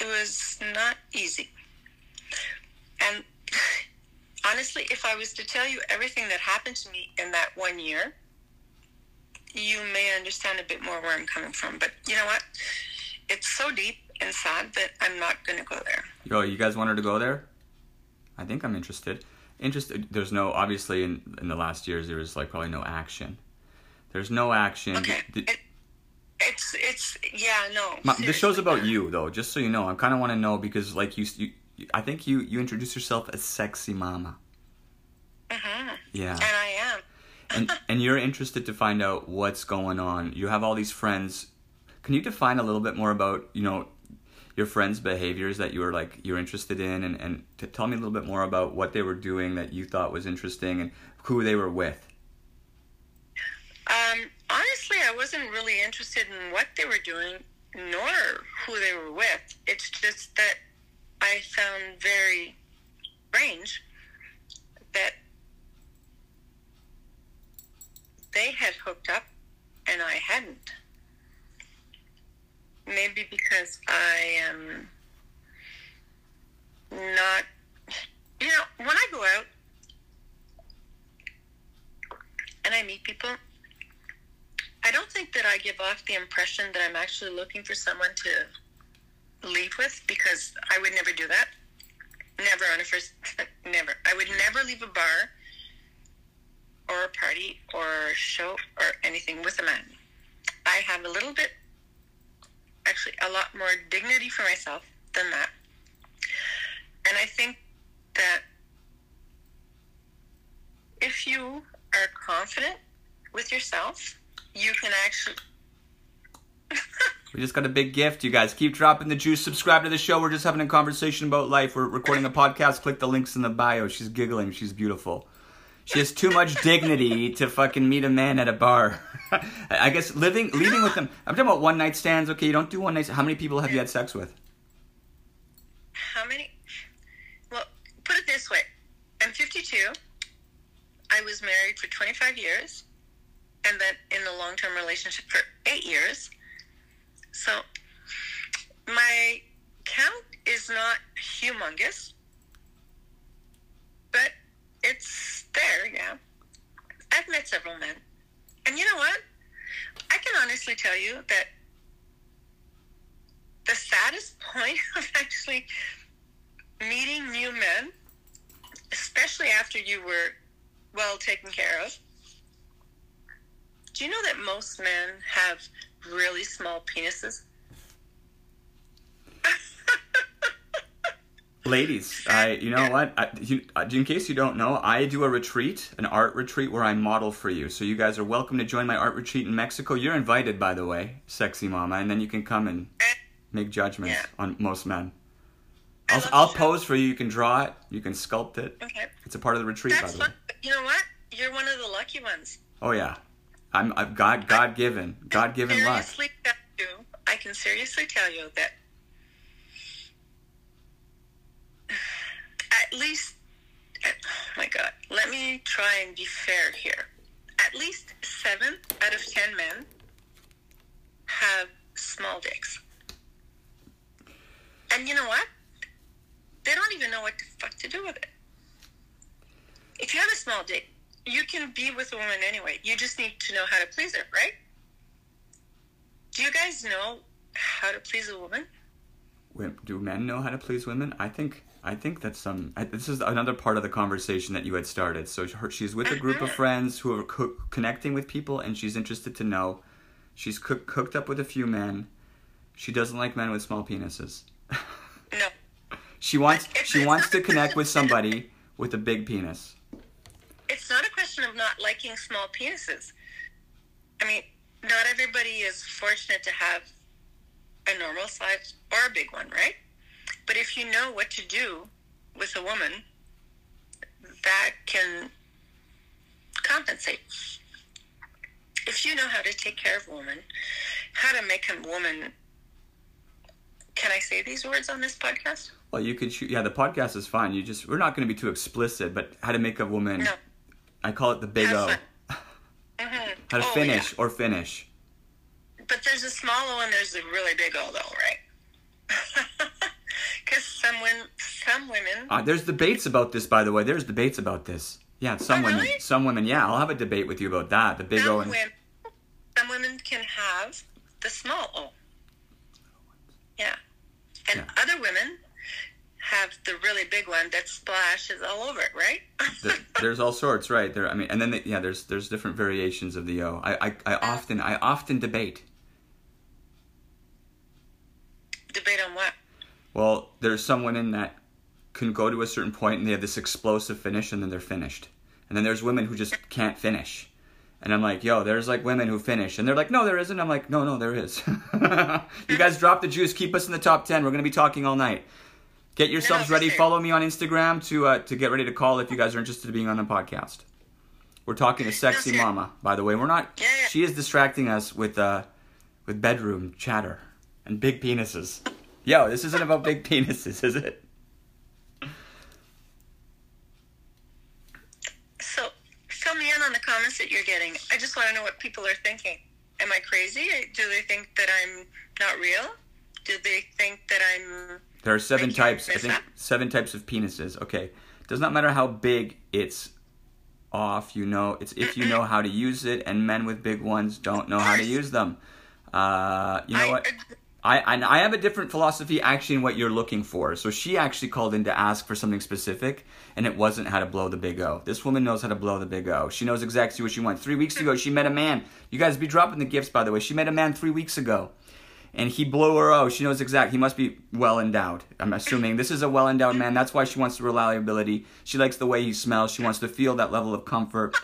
It was not easy. And honestly, if I was to tell you everything that happened to me in that one year, you may understand a bit more where I'm coming from. But you know what? It's so deep and sad that I'm not going to go there. Yo, you guys wanted to go there? I think I'm interested. Interested. There's no obviously in in the last years there was like probably no action. There's no action. Okay. Did- It, it's, it's, yeah, no. Ma- this show's about you though, just so you know. I kind of want to know because like you, you, I think you you introduce yourself as sexy mama. Mhm. Yeah. And I am. and and you're interested to find out what's going on. You have all these friends. Can you define a little bit more about you know your friends' behaviors that you were like you're interested in, and and to tell me a little bit more about what they were doing that you thought was interesting and who they were with. Um, honestly, I wasn't really interested in what they were doing, nor who they were with. It's just that I found very strange that they had hooked up and I hadn't. Maybe because I am not, you know, when I go out and I meet people, I don't think that I give off the impression that I'm actually looking for someone to leave with because I would never do that. Never on a first, never. I would never leave a bar or a party or show or anything with a man. I have a little bit, actually, a lot more dignity for myself than that. And I think that if you are confident with yourself, you can actually. We just got a big gift, you guys. Keep dropping the juice. Subscribe to the show. We're just having a conversation about life. We're recording a podcast. Click the links in the bio. She's giggling. She's beautiful. She has too much dignity to fucking meet a man at a bar. I guess living, leaving with them. I'm talking about one night stands. Okay, you don't do one night. How many people have you had sex with? How many? Well, put it this way I'm 52. I was married for 25 years, and then in a long term relationship for eight years. So my count is not humongous, but it's there, yeah. I've met several men. And you know what? I can honestly tell you that the saddest point of actually meeting new men, especially after you were well taken care of, do you know that most men have really small penises? Ladies, I, you know what? I, you, uh, in case you don't know, I do a retreat, an art retreat where I model for you. So you guys are welcome to join my art retreat in Mexico. You're invited, by the way, sexy mama, and then you can come and make judgments Yeah. on most men. I'll, I'll pose for you. You can draw it. You can sculpt it. Okay. It's a part of the retreat, by That's the way. fun. You know what? You're one of the lucky ones. Oh yeah, I'm, I'm God, God given, God given luck. you, I can seriously tell you that at least, oh my God, let me try and be fair here. At least seven out of ten men have small dicks. And you know what? They don't even know what the fuck to do with it. If you have a small dick, you can be with a woman anyway. You just need to know how to please her, right? Do you guys know how to please a woman? Do men know how to please women? I think I think that's some. I, this is another part of the conversation that you had started. So her, she's with a group of Mhm. friends who are co- connecting with people, and she's interested to know. She's cook, hooked up with a few men. She doesn't like men with small penises. No. she wants she wants to connect with somebody with a big penis. It's not a question of not liking small penises. I mean, not everybody is fortunate to have a normal size or a big one, right? But if you know what to do with a woman, that can compensate. If you know how to take care of a woman, how to make a woman. Can I say these words on this podcast? Well, you could shoot. Yeah, the podcast is fine. You just we're not going to be too explicit, but how to make a woman. No. I call it the big O. Have hmm How to finish or finish. But there's a small O and there's a really big O, though, right? Because some women, some women, Uh, there's debates about this, by the way. There's debates about this. Yeah, some Oh, women. really? Some women. Yeah, I'll have a debate with you about that. The big O some and women, some women can have the small O. Yeah, and Yeah. other women have the really big one that splashes all over it, right? the, there's all sorts, right? There. I mean, and then the, yeah, there's there's different variations of the O. I, I I uh. often I often debate. Debate on what? Well, there's some women that can go to a certain point and they have this explosive finish and then they're finished. And then there's women who just can't finish. And I'm like, yo, there's like women who finish. And they're like, no, there isn't. I'm like, no, no, there is. you guys drop the juice. Keep us in the top 10. We're going to be talking all night. Get yourselves ready. Follow me on Instagram to uh, to get ready to call if you guys are interested in being on the podcast. We're talking to sexy mama, by the way. We're not. She is distracting us with uh, with bedroom chatter and big penises. Yo, this isn't about big penises, is it? So, fill me in on the comments that you're getting. I just want to know what people are thinking. Am I crazy? Do they think that I'm not real? Do they think that I'm there are seven types. I think seven types of penises. Okay, does not matter how big it's off. You know, it's if you know how to use it, and men with big ones don't know how to use them. Uh, you know what? I, I I have a different philosophy actually in what you're looking for. So she actually called in to ask for something specific, and it wasn't how to blow the big O. This woman knows how to blow the big O. She knows exactly what she wants. Three weeks ago, she met a man. You guys be dropping the gifts, by the way. She met a man three weeks ago, and he blew her O. She knows exact. He must be well endowed. I'm assuming this is a well endowed man. That's why she wants the reliability. She likes the way he smells. She wants to feel that level of comfort.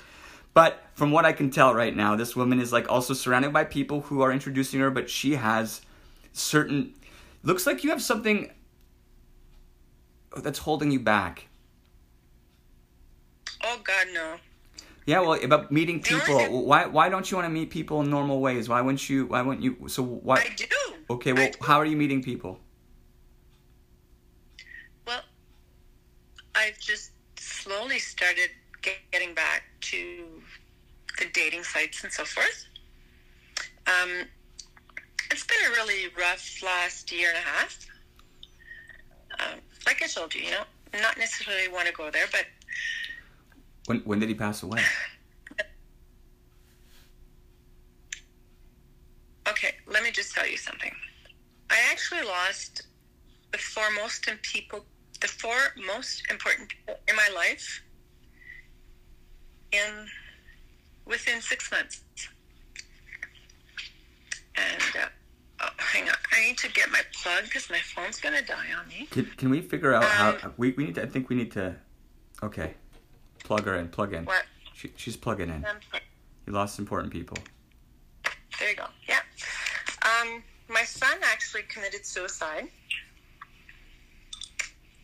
But from what I can tell right now, this woman is like also surrounded by people who are introducing her, but she has certain looks like you have something that's holding you back. Oh God, no. Yeah, well, about meeting people. Why why don't you want to meet people in normal ways? Why wouldn't you why wouldn't you so what I do. Okay, well, do. how are you meeting people? Well, I've just slowly started get- getting back to the dating sites and so forth. Um, it's been a really rough last year and a half. Um, like I told you, you know, not necessarily want to go there, but When when did he pass away? okay, let me just tell you something. I actually lost the four most people, the four most important people in my life in within six months. And uh, oh, hang on, I need to get my plug because my phone's gonna die on me. Can, can we figure out how Um, we, we need to I think we need to Okay. Plug her in, plug in. What? She, she's plugging in. Um, You lost important people. There you go. Yeah. Um, my son actually committed suicide.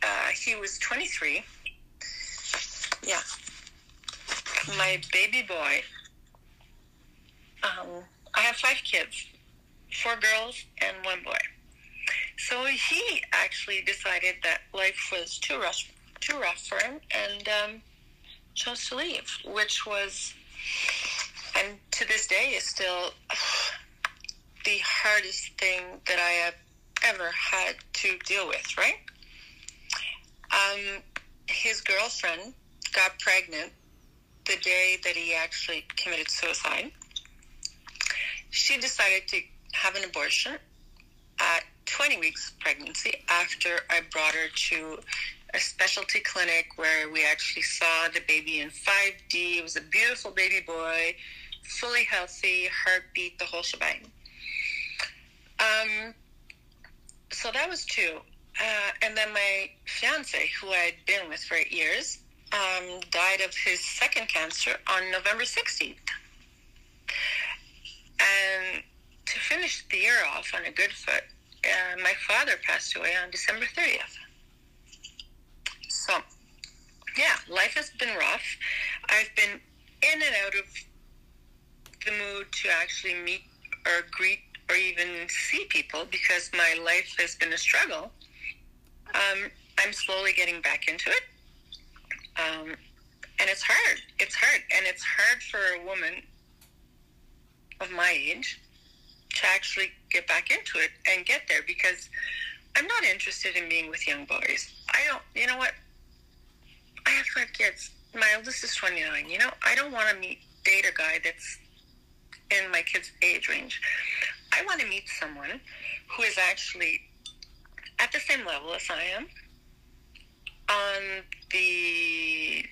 Uh, he was 23. Yeah. My baby boy. Um, I have five kids, four girls and one boy. So he actually decided that life was too rough, too rough for him, and um, chose to leave, which was and to this day is still the hardest thing that I have ever had to deal with, right? Um, his girlfriend got pregnant the day that he actually committed suicide. She decided to have an abortion at 20 weeks pregnancy after I brought her to a specialty clinic where we actually saw the baby in 5D. It was a beautiful baby boy, fully healthy, heartbeat, the whole shebang. Um, so that was two. Uh, and then my fiance, who I'd been with for eight years, um, died of his second cancer on November 16th. And to finish the year off on a good foot, uh, my father passed away on December 30th. So, yeah, life has been rough. I've been in and out of the mood to actually meet or greet or even see people because my life has been a struggle. Um, I'm slowly getting back into it. Um, and it's hard. It's hard. And it's hard for a woman of my age to actually get back into it and get there because I'm not interested in being with young boys. I don't, you know what? I have five kids. My oldest is 29. You know, I don't want to meet, date a guy that's in my kids' age range. I want to meet someone who is actually at the same level as I am, on the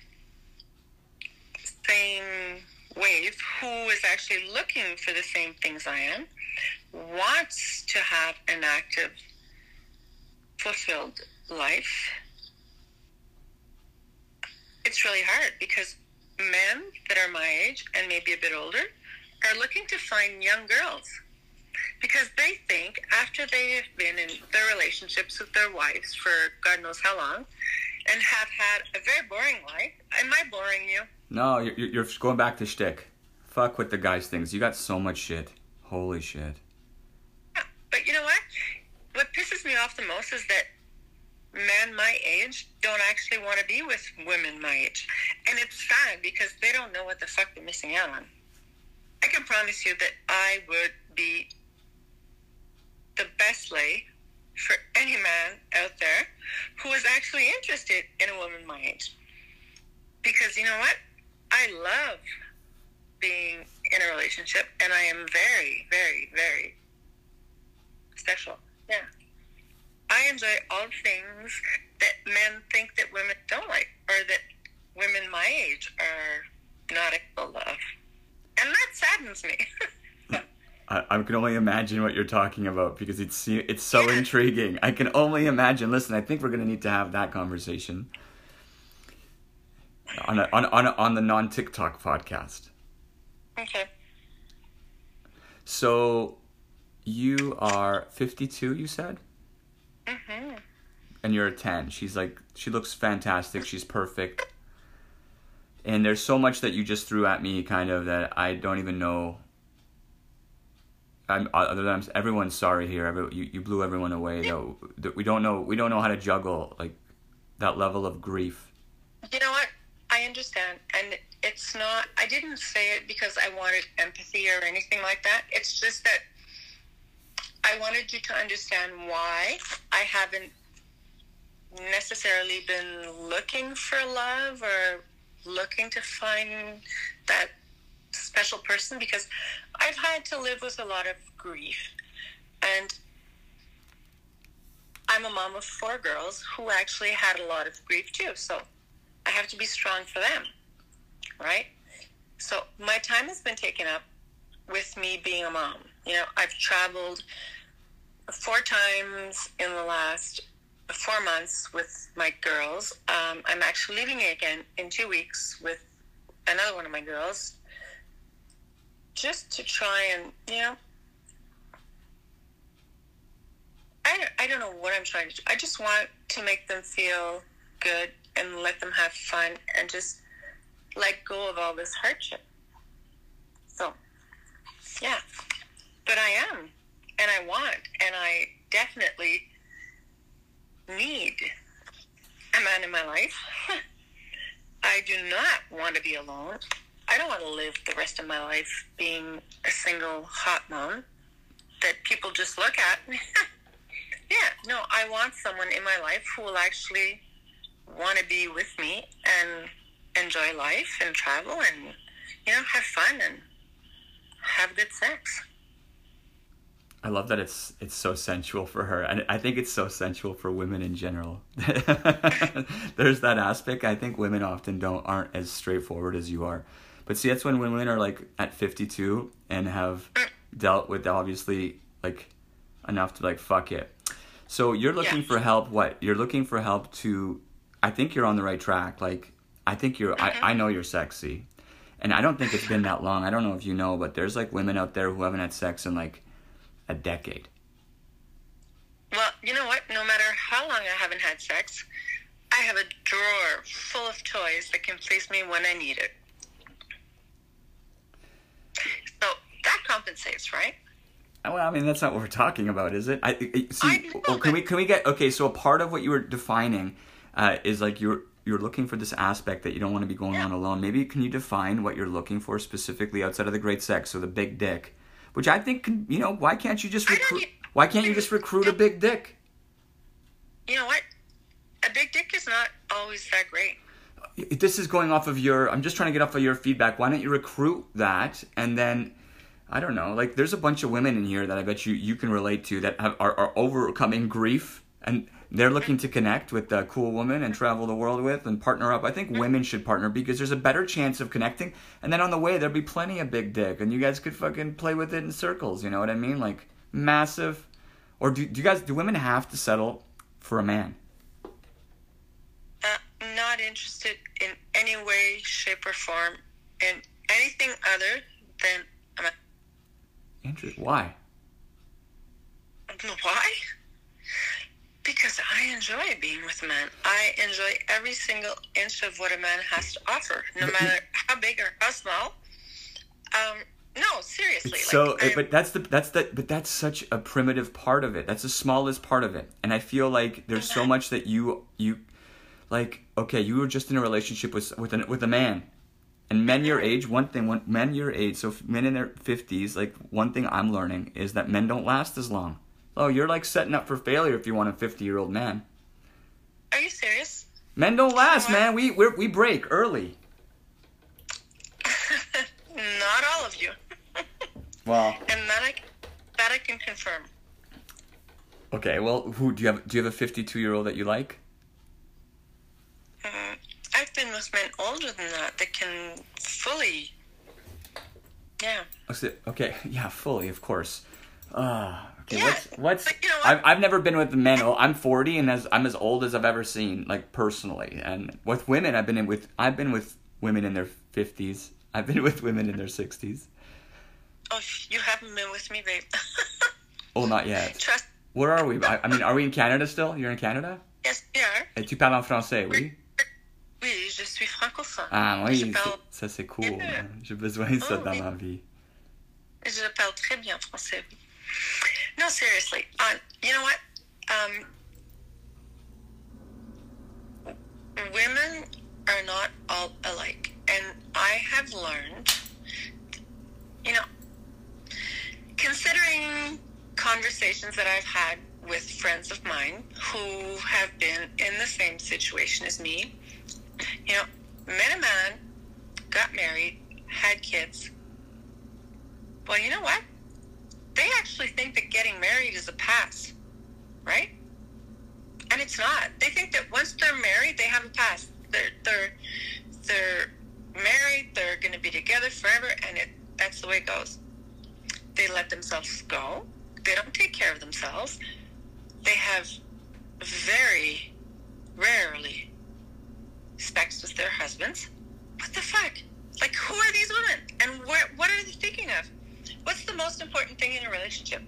same wave, who is actually looking for the same things I am, wants to have an active, fulfilled life. It's really hard because men that are my age and maybe a bit older are looking to find young girls because they think after they have been in their relationships with their wives for God knows how long and have had a very boring life. Am I boring you? No, you're, you're going back to shtick. Fuck with the guys things. You got so much shit. Holy shit. Yeah. But you know what? What pisses me off the most is that men my age don't actually want to be with women my age. And it's sad because they don't know what the fuck they're missing out on. I can promise you that I would be the best lay for any man out there who is actually interested in a woman my age. Because you know what? I love being in a relationship and I am very, very, very sexual. Yeah. I enjoy all things that men think that women don't like or that women my age are not able to love. And that saddens me. I, I can only imagine what you're talking about because it's it's so Yeah. intriguing. I can only imagine. Listen, I think we're gonna need to have that conversation on a, on on a, on the non TikTok podcast. okay. So, you are 52. You said, hmm and you're a 10. She's like she looks fantastic. She's perfect. And there's so much that you just threw at me, kind of that I don't even know. I'm other than I'm, everyone's sorry here. Every, you you blew everyone away though. We don't know we don't know how to juggle like that level of grief. You know what? I understand. And it's not, I didn't say it because I wanted empathy or anything like that. It's just that I wanted you to understand why I haven't necessarily been looking for love or looking to find that special person because I've had to live with a lot of grief. And I'm a mom of four girls who actually had a lot of grief too. So I have to be strong for them, right? So my time has been taken up with me being a mom. You know, I've traveled four times in the last four months with my girls. Um, I'm actually leaving again in two weeks with another one of my girls, just to try and you know. I I don't know what I'm trying to do. I just want to make them feel good and let them have fun and just let go of all this hardship. So, yeah. But I am, and I want, and I definitely need a man in my life. I do not want to be alone. I don't want to live the rest of my life being a single hot mom that people just look at. yeah, no, I want someone in my life who will actually want to be with me and enjoy life and travel and you know have fun and have good sex. I love that it's it's so sensual for her, and I think it's so sensual for women in general. There's that aspect. I think women often don't aren't as straightforward as you are, but see, that's when women are like at 52 and have dealt with obviously like enough to like fuck it. So you're looking Yeah. for help. What you're looking for help to? I think you're on the right track. Like I think you're. I mm-hmm. I know you're sexy, and I don't think it's been that long. I don't know if you know, but there's like women out there who haven't had sex in like a decade. Well, you know what? No matter how long I haven't had sex, I have a drawer full of toys that can please me when I need it. So that compensates, right? Well, I mean, that's not what we're talking about, is it? I, see. I know, oh, can we can we get okay? So a part of what you were defining uh, is like you're you're looking for this aspect that you don't want to be going Yeah. on alone. Maybe can you define what you're looking for specifically outside of the great sex, so the big dick, which I think you know. Why can't you just recruit? Why can't you just recruit a big dick? You know what? A big dick is not always that great. this is going off of your i'm just trying to get off of your feedback why don't you recruit that and then i don't know like there's a bunch of women in here that i bet you you can relate to that have, are, are overcoming grief and they're looking to connect with a cool woman and travel the world with and partner up. I think women should partner because there's a better chance of connecting. And then on the way there'll be plenty of big dick and you guys could fucking play with it in circles. You know what i mean? Like massive. Or do, do you guys do women have to settle for a man? Uh, not interested in any way, shape, or form in anything other than a. Andrew, why? Why? Because I enjoy being with men. I enjoy every single inch of what a man has to offer, no But matter how big or how small. Um, no, seriously. So, I'm- but that's the that's the but that's such a primitive part of it. That's the smallest part of it, and I feel like there's so much that you you like. Okay, you were just in a relationship with with an, with a man, And men your age, one thing, when, men your age, so men in their 50s, like one thing I'm learning is that men don't last as long. Oh, you're like setting up for failure if you want a 50 year old man. Are you serious? Men don't last, man. We we're, we break early. Not all of you. Well, and that I that I can confirm. okay. Well, who do you have? Do you have a 52 year old that you like? Mm, I've been with men older than that that can fully. Yeah. Okay, yeah, fully, of course. Uh, Yeah, what's what's? but you know? I've I've never been with men. I'm 40, and as I'm as old as I've ever seen, like personally. And with women, I've been in with I've been with women in their 50s. I've been with women in their 60s. Oh, you haven't been with me, babe. Oh, not yet. Trust. Where are we? I, I mean, are we in Canada still? You're in Canada? Yes, we are. Et tu parles en français, oui? Oui, je suis francophone. Ah oui, parle, ça c'est cool. Yeah. J'ai besoin de ça Oh, dans oui. ma vie. je parle très bien français. oui. No, seriously. Uh, you know what? Um, women are not all alike, and I have learned. You know, considering conversations that I've had with friends of mine who have been in the same situation as me, you know, met a man, got married, had kids. Well, you know what? They actually think that getting married is a pass, right? And it's not. They think that once they're married, they have a pass. They're they're they're married. They're going to be together forever, and it that's the way it goes. They let themselves go. They don't take care of themselves. They have very rarely sex with their husbands. What the fuck? Like, who are these women? And where, what are they thinking of? What's the most important thing in a relationship?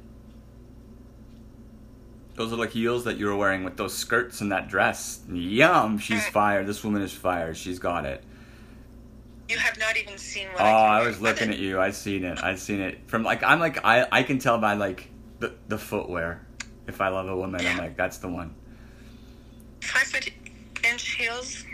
Those little heels that you were wearing with those skirts and that dress. Yum, she's fired. This woman is fired. She's got it. You have not even seen what Oh, I I was looking it. at you. I've seen it. I've seen it from like I'm like I I can tell by like the the footwear. If I love a woman, yeah. I'm like that's the one. Five foot inch heels,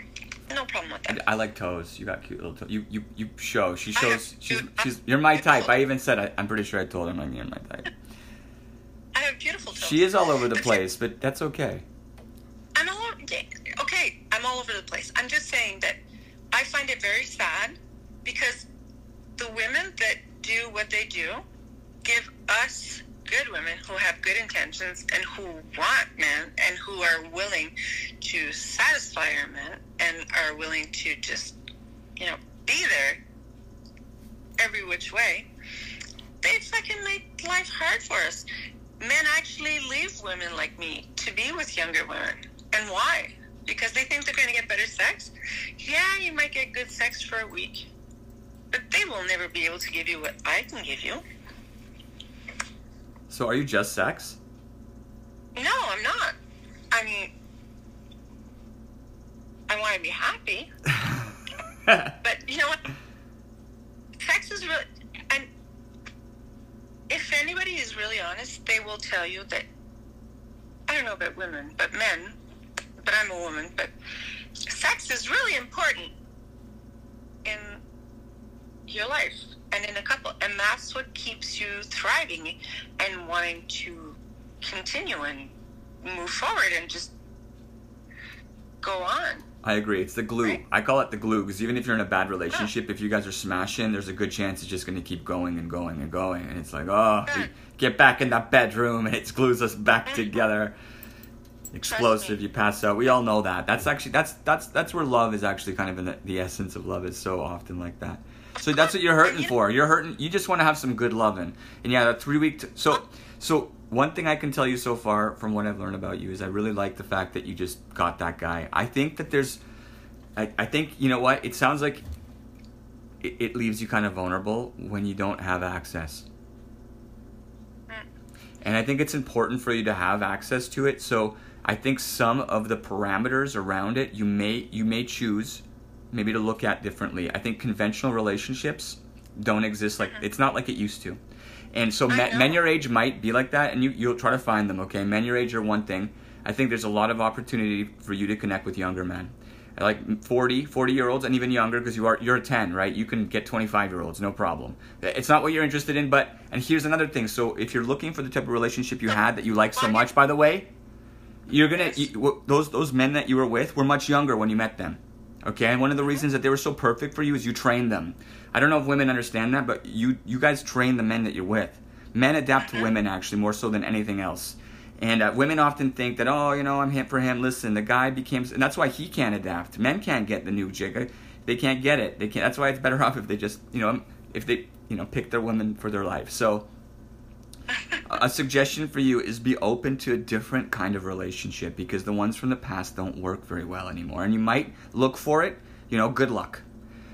no problem with that. I like toes. You got cute little toes. You you you show. She shows. She's she's. You're my type. I even said. I, I'm pretty sure I told her. I'm you're my type. I have beautiful toes. She is all over the place, but that's okay. I'm all over. Okay, I'm all over the place. I'm just saying that I find it very sad because the women that do what they do give us good women who have good intentions and who want men and who are willing to satisfy our men and are willing to just, you know, be there every which way. They fucking make life hard for us. Men actually leave women like me to be with younger women. And why? Because they think they're going to get better sex? Yeah, you might get good sex for a week. But they will never be able to give you what I can give you. So are you just sex? No, I'm not. I mean, I want to be happy. But you know what? Sex is really, and if anybody is really honest, they will tell you that. I don't know about women, but men. But I'm a woman. But sex is really important in your life and in a couple, and that's what keeps you thriving and wanting to continue and move forward and just go on. I agree. It's the glue. Right. I call it the glue because even if you're in a bad relationship, if you guys are smashing, there's a good chance it's just going to keep going and going and going. And it's like, oh, Right. get back in that bedroom and it glues us back together. Explosive. You pass out. We all know that. That's actually that's that's that's where love is actually kind of in the, the essence of love is so often like that. So that's what you're hurting for. You're hurting. You just want to have some good loving. And yeah, that three week. T- so so one thing I can tell you so far from what I've learned about you is I really like the fact that you just got that guy. I think that there's, I, I think you know what it sounds like. It, it leaves you kind of vulnerable when you don't have access. And I think it's important for you to have access to it. So I think some of the parameters around it you may you may choose maybe to look at differently. I think conventional relationships don't exist like it's not like it used to. And so men, men your age might be like that and you you'll try to find them, okay? Men your age are one thing. I think there's a lot of opportunity for you to connect with younger men. like 40 40 year olds and even younger because you are you're a 10 right you can get 25 year olds no problem eh, it's not what you're interested in but and here's another thing so if you're looking for the type of relationship you had that you like so much by the way you're gonna you, those those men that you were with were much younger when you met them okay and one of the reasons that they were so perfect for you is you trained them i don't know if women understand that but you you guys train the men that you're with men adapt to women actually more so than anything else and uh, women often think that, oh, you know, I'm him for him. Listen, the guy became, and that's why he can't adapt. Men can't get the new jig. They can't get it. They can't. That's why it's better off if they just, you know, if they, you know, pick their women for their life. So, a suggestion for you is be open to a different kind of relationship because the ones from the past don't work very well anymore. And you might look for it. You know, good luck.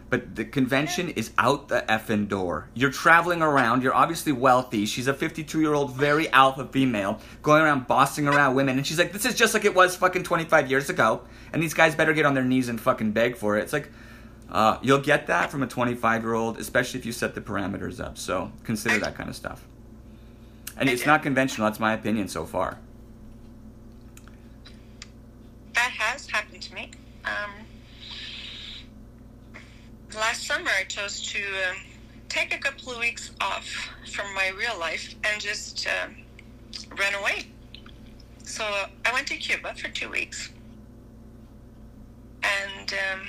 But the convention is out the effing door. You're traveling around. You're obviously wealthy. She's a 52 year old, very alpha female, going around bossing around women. And she's like, this is just like it was fucking 25 years ago. And these guys better get on their knees and fucking beg for it. It's like, uh, you'll get that from a 25 year old, especially if you set the parameters up. So consider that kind of stuff. And it's not conventional. That's my opinion so far. That has happened to me. Um, last summer I chose to uh, take a couple of weeks off from my real life and just uh, run away. So I went to Cuba for two weeks. And um,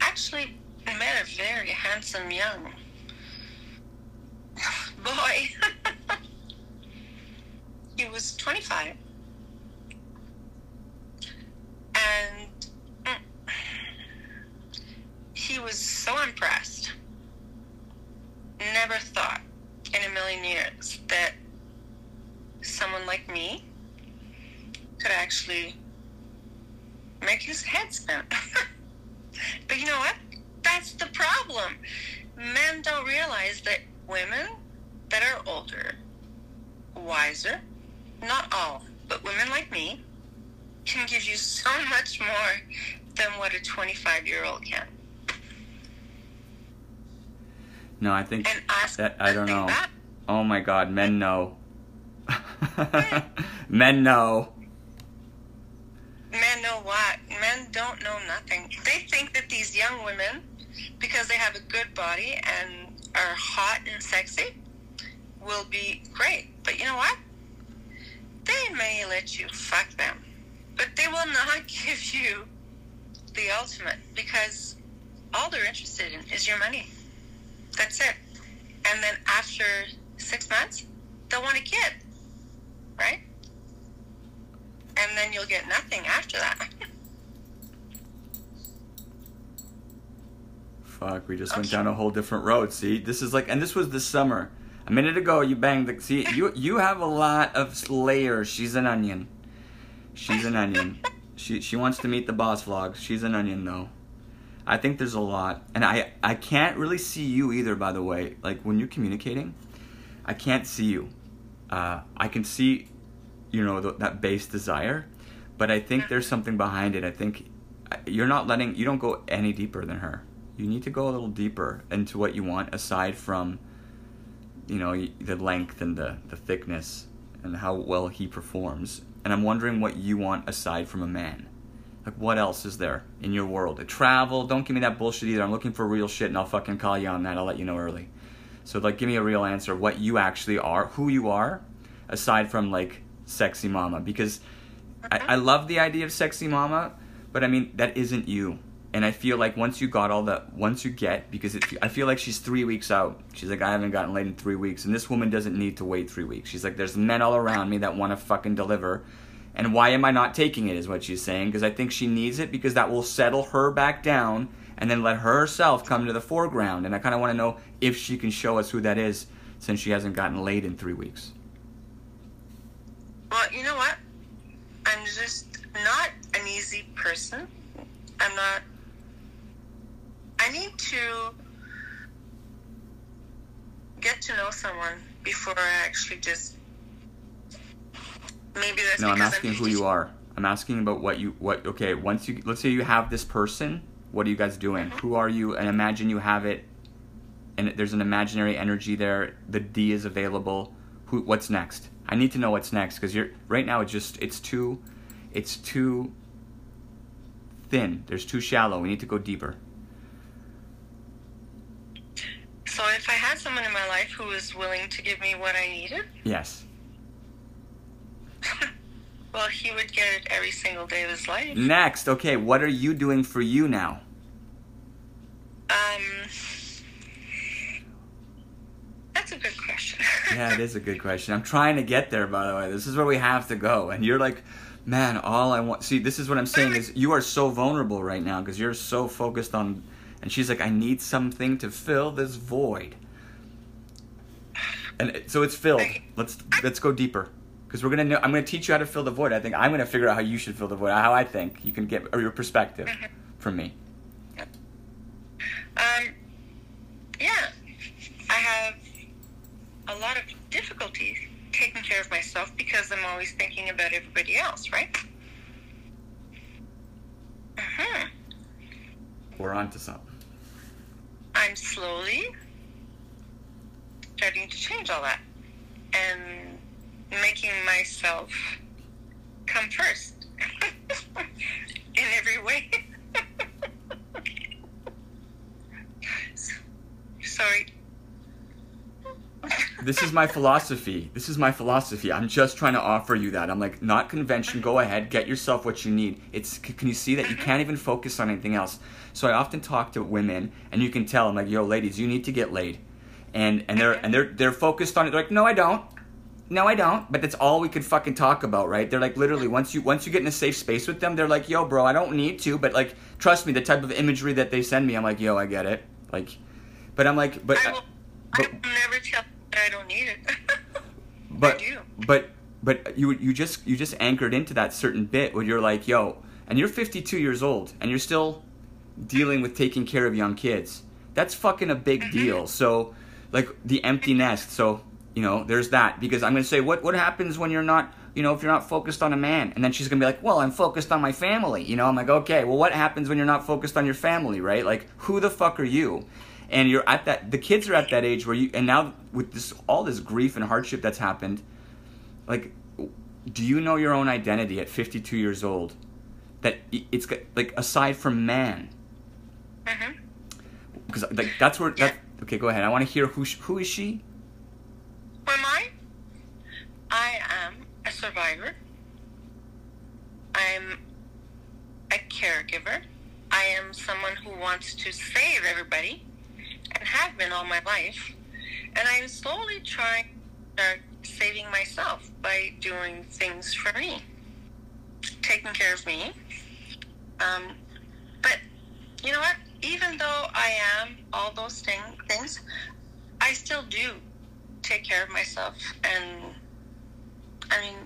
actually met a very handsome young boy. he was 25. And mm, he was so impressed. Never thought in a million years that someone like me could actually make his head spin. but you know what? That's the problem. Men don't realize that women that are older, wiser, not all, but women like me, can give you so much more than what a 25 year old can. No, I think that I don't know. That. Oh my God, men know. men know. Men know what? Men don't know nothing. They think that these young women, because they have a good body and are hot and sexy, will be great. But you know what? They may let you fuck them, but they will not give you the ultimate because all they're interested in is your money. That's it. And then after six months, they'll want a kid, right? And then you'll get nothing after that. Fuck, we just okay. went down a whole different road. See, this is like, and this was this summer. A minute ago, you banged the. See, you you have a lot of layers. She's an onion. She's an onion. She she wants to meet the boss vlogs. She's an onion though. I think there's a lot, and I I can't really see you either. By the way, like when you're communicating, I can't see you. Uh, I can see, you know, th- that base desire, but I think there's something behind it. I think uh, you're not letting you don't go any deeper than her. You need to go a little deeper into what you want aside from, you know, the length and the the thickness and how well he performs. And I'm wondering what you want aside from a man. Like, what else is there in your world? A travel, don't give me that bullshit either. I'm looking for real shit and I'll fucking call you on that. I'll let you know early. So, like, give me a real answer what you actually are, who you are, aside from, like, sexy mama. Because I, I love the idea of sexy mama, but I mean, that isn't you. And I feel like once you got all that, once you get, because it, I feel like she's three weeks out. She's like, I haven't gotten laid in three weeks. And this woman doesn't need to wait three weeks. She's like, there's men all around me that want to fucking deliver and why am I not taking it, is what she's saying, because I think she needs it because that will settle her back down and then let herself come to the foreground. And I kind of want to know if she can show us who that is since she hasn't gotten laid in three weeks. Well, you know what? I'm just not an easy person. I'm not. I need to get to know someone before I actually just Maybe that's no. I'm asking I'm who you are. I'm asking about what you what. Okay, once you let's say you have this person. What are you guys doing? Mm-hmm. Who are you? And imagine you have it, and there's an imaginary energy there. The D is available. Who? What's next? I need to know what's next because you're right now. It's just it's too, it's too thin. There's too shallow. We need to go deeper. So if I had someone in my life who was willing to give me what I needed, Yes. well, he would get it every single day of his life. Next, okay, what are you doing for you now? Um, that's a good question. Yeah, it is a good question. I'm trying to get there, by the way. This is where we have to go. And you're like, man, all I want. See, this is what I'm saying is you are so vulnerable right now because you're so focused on. And she's like, I need something to fill this void. And so it's filled. Let's let's go deeper because we're gonna know. I'm gonna teach you how to fill the void. I think I'm gonna figure out how you should fill the void. How I think you can get or your perspective from me. Um, yeah, I have a lot of difficulties taking care of myself because I'm always thinking about everybody else, right? hmm We're on to something. I'm slowly starting to change all that and making myself come first in every way. Sorry. This is my philosophy. This is my philosophy. I'm just trying to offer you that. I'm like, not convention. Go ahead, get yourself what you need. It's. Can you see that you can't even focus on anything else? So I often talk to women, and you can tell. I'm like, yo, ladies, you need to get laid, and and they're and they're they're focused on it. They're like, no, I don't. No, I don't. But that's all we could fucking talk about, right? They're like, literally, once you once you get in a safe space with them, they're like, yo, bro, I don't need to. But like, trust me, the type of imagery that they send me, I'm like, yo, I get it. Like, but I'm like, but. I uh, will, I but- will never tell I don't need it. but I do. but but you you just you just anchored into that certain bit where you're like yo and you're 52 years old and you're still dealing with taking care of young kids. That's fucking a big mm-hmm. deal. So like the empty mm-hmm. nest. So you know there's that. Because i'm gonna say what what happens when you're not you know if you're not focused on a man? And then she's gonna be like well i'm focused on my family. You know i'm like okay well what happens when you're not focused on your family right? Like who the fuck are you and you're at that the kids are at that age where you and now with this all this grief and hardship that's happened like do you know your own identity at 52 years old? That i- like aside from man. Hmm because like that's where that okay go ahead. I want to hear who who is she? Who am I? I am a survivor. I'm a caregiver. I am someone who wants to save everybody and have been all my life. And I'm slowly trying to start saving myself by doing things for me, taking care of me. Um, but you know what? Even though I am all those thing, things, I still do take care of myself. And I mean,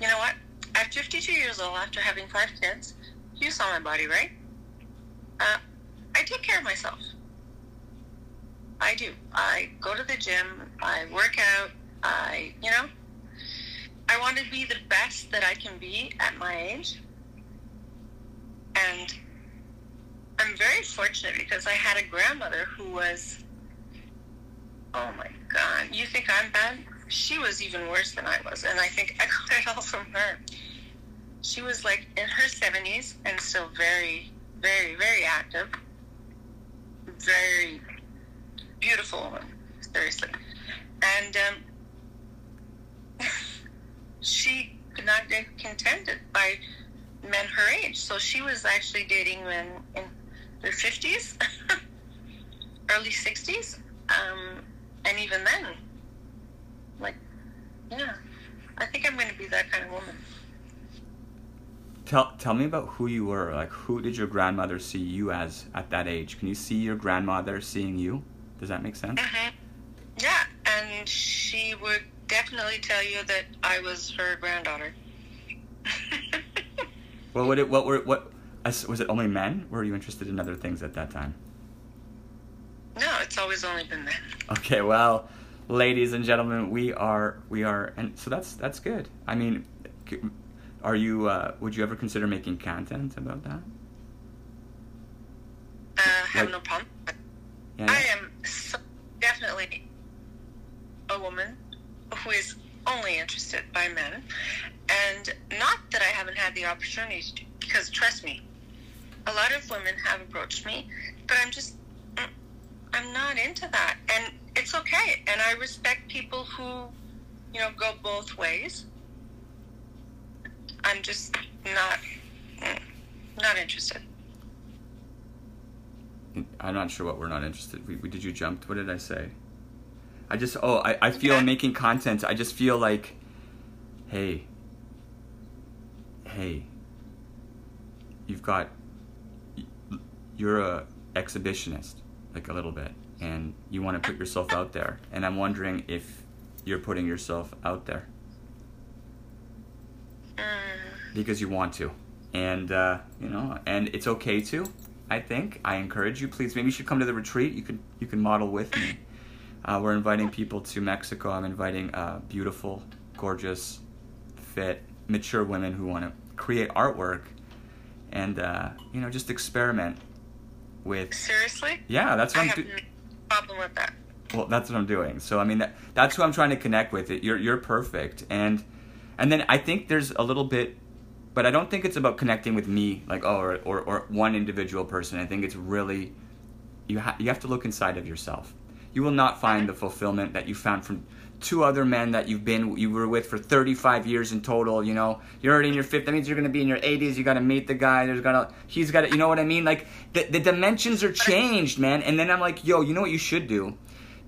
you know what? At 52 years old, after having five kids, you saw my body, right? Uh, I take care of myself. I do. I go to the gym. I work out. I, you know, I want to be the best that I can be at my age. And I'm very fortunate because I had a grandmother who was Oh my god. You think I'm bad? She was even worse than I was, and I think I got it all from her. She was like in her 70s and still very, very, very active. Very beautiful woman, seriously. And um, she could not get contented by men her age. So she was actually dating men in their 50s, early 60s. Um, and even then, like, yeah, I think I'm going to be that kind of woman. tell tell me about who you were like who did your grandmother see you as at that age can you see your grandmother seeing you does that make sense hmm Yeah, and she would definitely tell you that I was her granddaughter. what would it what were what was it only men were you interested in other things at that time no, it's always only been men. Okay, well, ladies and gentlemen, we are we are, and so that's that's good. I mean, are you? Uh, would you ever consider making content about that? Uh, have Like- no problem. Yeah. I am so definitely a woman who is only interested by men, and not that I haven't had the opportunity to, because trust me, a lot of women have approached me, but I'm just, mm, I'm not into that. And it's okay. And I respect people who, you know, go both ways. I'm just not, mm, not interested. I'm not sure what we're not interested. We, we, did you jump? What did I say? I just oh I, I feel making content. I just feel like, hey, hey, you've got you're a exhibitionist like a little bit, and you want to put yourself out there. And I'm wondering if you're putting yourself out there Mm, because you want to, and uh, you know, and it's okay to. I think I encourage you. Please, maybe you should come to the retreat. You could you can model with me. Uh, we're inviting people to Mexico. I'm inviting uh, beautiful, gorgeous, fit, mature women who want to create artwork, and uh, you know, just experiment with. seriously? Yeah, that's what I'm doing. no problem with that. Well, that's what I'm doing. So I mean, that, that's who I'm trying to connect with. It you're you're perfect, and and then I think there's a little bit, but I don't think it's about connecting with me, like oh, or or, or one individual person. I think it's really you ha- you have to look inside of yourself. You will not find the fulfillment that you found from two other men that you've been you were with for 35 years in total. You know, you're already in your fifth. That means you're going to be in your 80s. You got to meet the guy. There's gonna he's got to. You know what I mean? Like the the dimensions are changed, man. And then I'm like, yo, you know what you should do?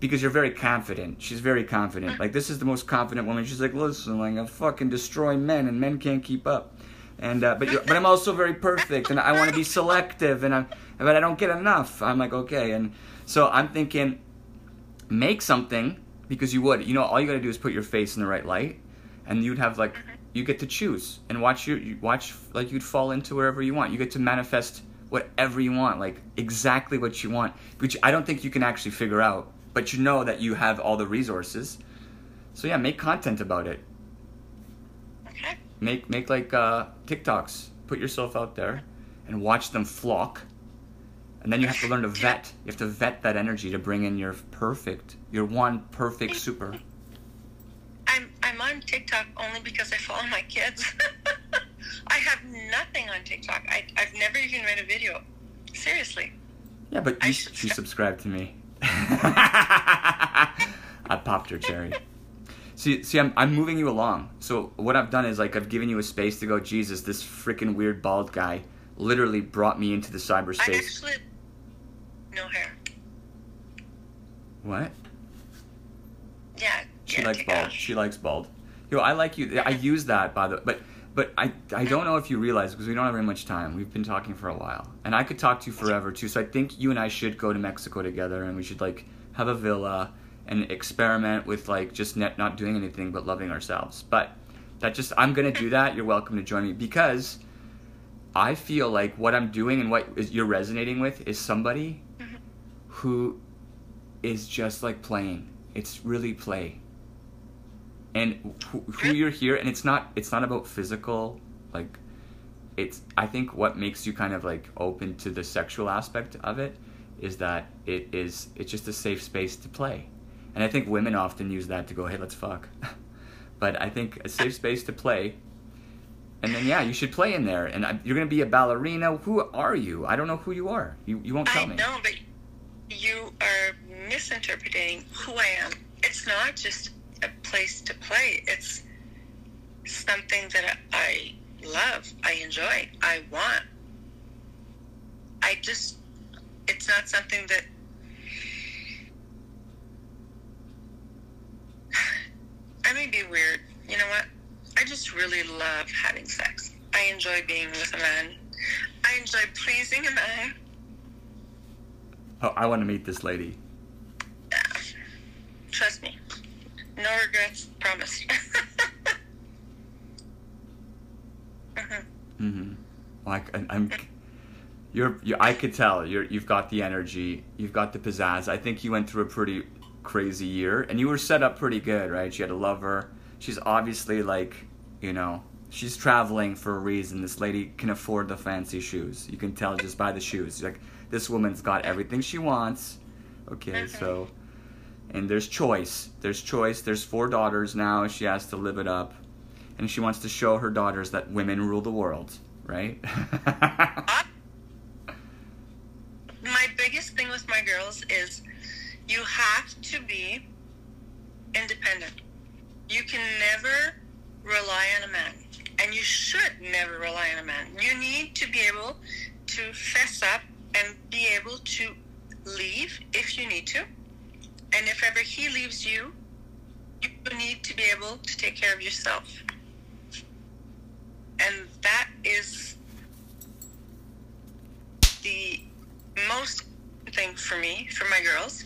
because you're very confident. She's very confident. Like this is the most confident woman. She's like, listen, like I fucking destroy men, and men can't keep up. And uh, but but I'm also very perfect, and I want to be selective, and I but I don't get enough. I'm like okay, and so I'm thinking, make something because you would. You know, all you got to do is put your face in the right light, and you'd have like you get to choose and watch your you watch like you'd fall into wherever you want. You get to manifest whatever you want, like exactly what you want, which I don't think you can actually figure out. But you know that you have all the resources. So yeah, make content about it. Okay. Make make like uh, TikToks. Put yourself out there and watch them flock. And then you have to learn to vet. You have to vet that energy to bring in your perfect, your one perfect super. I'm I'm on TikTok only because I follow my kids. I have nothing on TikTok. I I've never even made a video. Seriously. Yeah, but you, she subscribed to me. I popped her cherry. See, see, I'm, I'm moving you along. So what I've done is like I've given you a space to go. Jesus, this freaking weird bald guy literally brought me into the I cyberspace. actually no hair. What? Yeah. She yeah, likes bald. off. She likes bald. Yo, I like you. I use that by the but but I I don't know if you realize because we don't have very much time. We've been talking for a while, and I could talk to you forever too. So I think you and I should go to Mexico together, and we should like have a villa and experiment with like just net, not doing anything but loving ourselves. But that just I'm gonna do that. You're welcome to join me because I feel like what I'm doing and what is, you're resonating with is somebody mm-hmm. who is just like playing. It's really play. And who, who you're here, and it's not it's not about physical, like it's. I think what makes you kind of like open to the sexual aspect of it is that it is it's just a safe space to play, and I think women often use that to go, hey, let's fuck. but I think a safe space to play and then yeah, you should play in there. And I, you're gonna be a ballerina. Who are you? I don't know who you are. You you won't tell I me. know, but you are misinterpreting who I am. It's not just a place to play. It's something that I love, I enjoy, I want. I just, it's not something that. I may be weird. You know what? I just really love having sex. I enjoy being with a man. I enjoy pleasing a man. Oh, I want to meet this lady. Yeah. Trust me. No regrets, promise. Mhm. Mm-hmm. Like I'm, you're, you I could tell you're you've got the energy, you've got the pizzazz. I think you went through a pretty crazy year, and you were set up pretty good, right? She had a lover. She's obviously like, you know, she's traveling for a reason. This lady can afford the fancy shoes. You can tell just by the shoes. Like this woman's got everything she wants. Okay, so. And there's choice. There's choice. There's four daughters now. She has to live it up. And she wants to show her daughters that women rule the world, right? My biggest thing with my girls is you have to be independent. You can never rely on a man, and you should never rely on a man. You need to be able to fess up and be able to leave if you need to. And if ever he leaves you, you need to be able to take care of yourself. And that is the most thing for me, for my girls.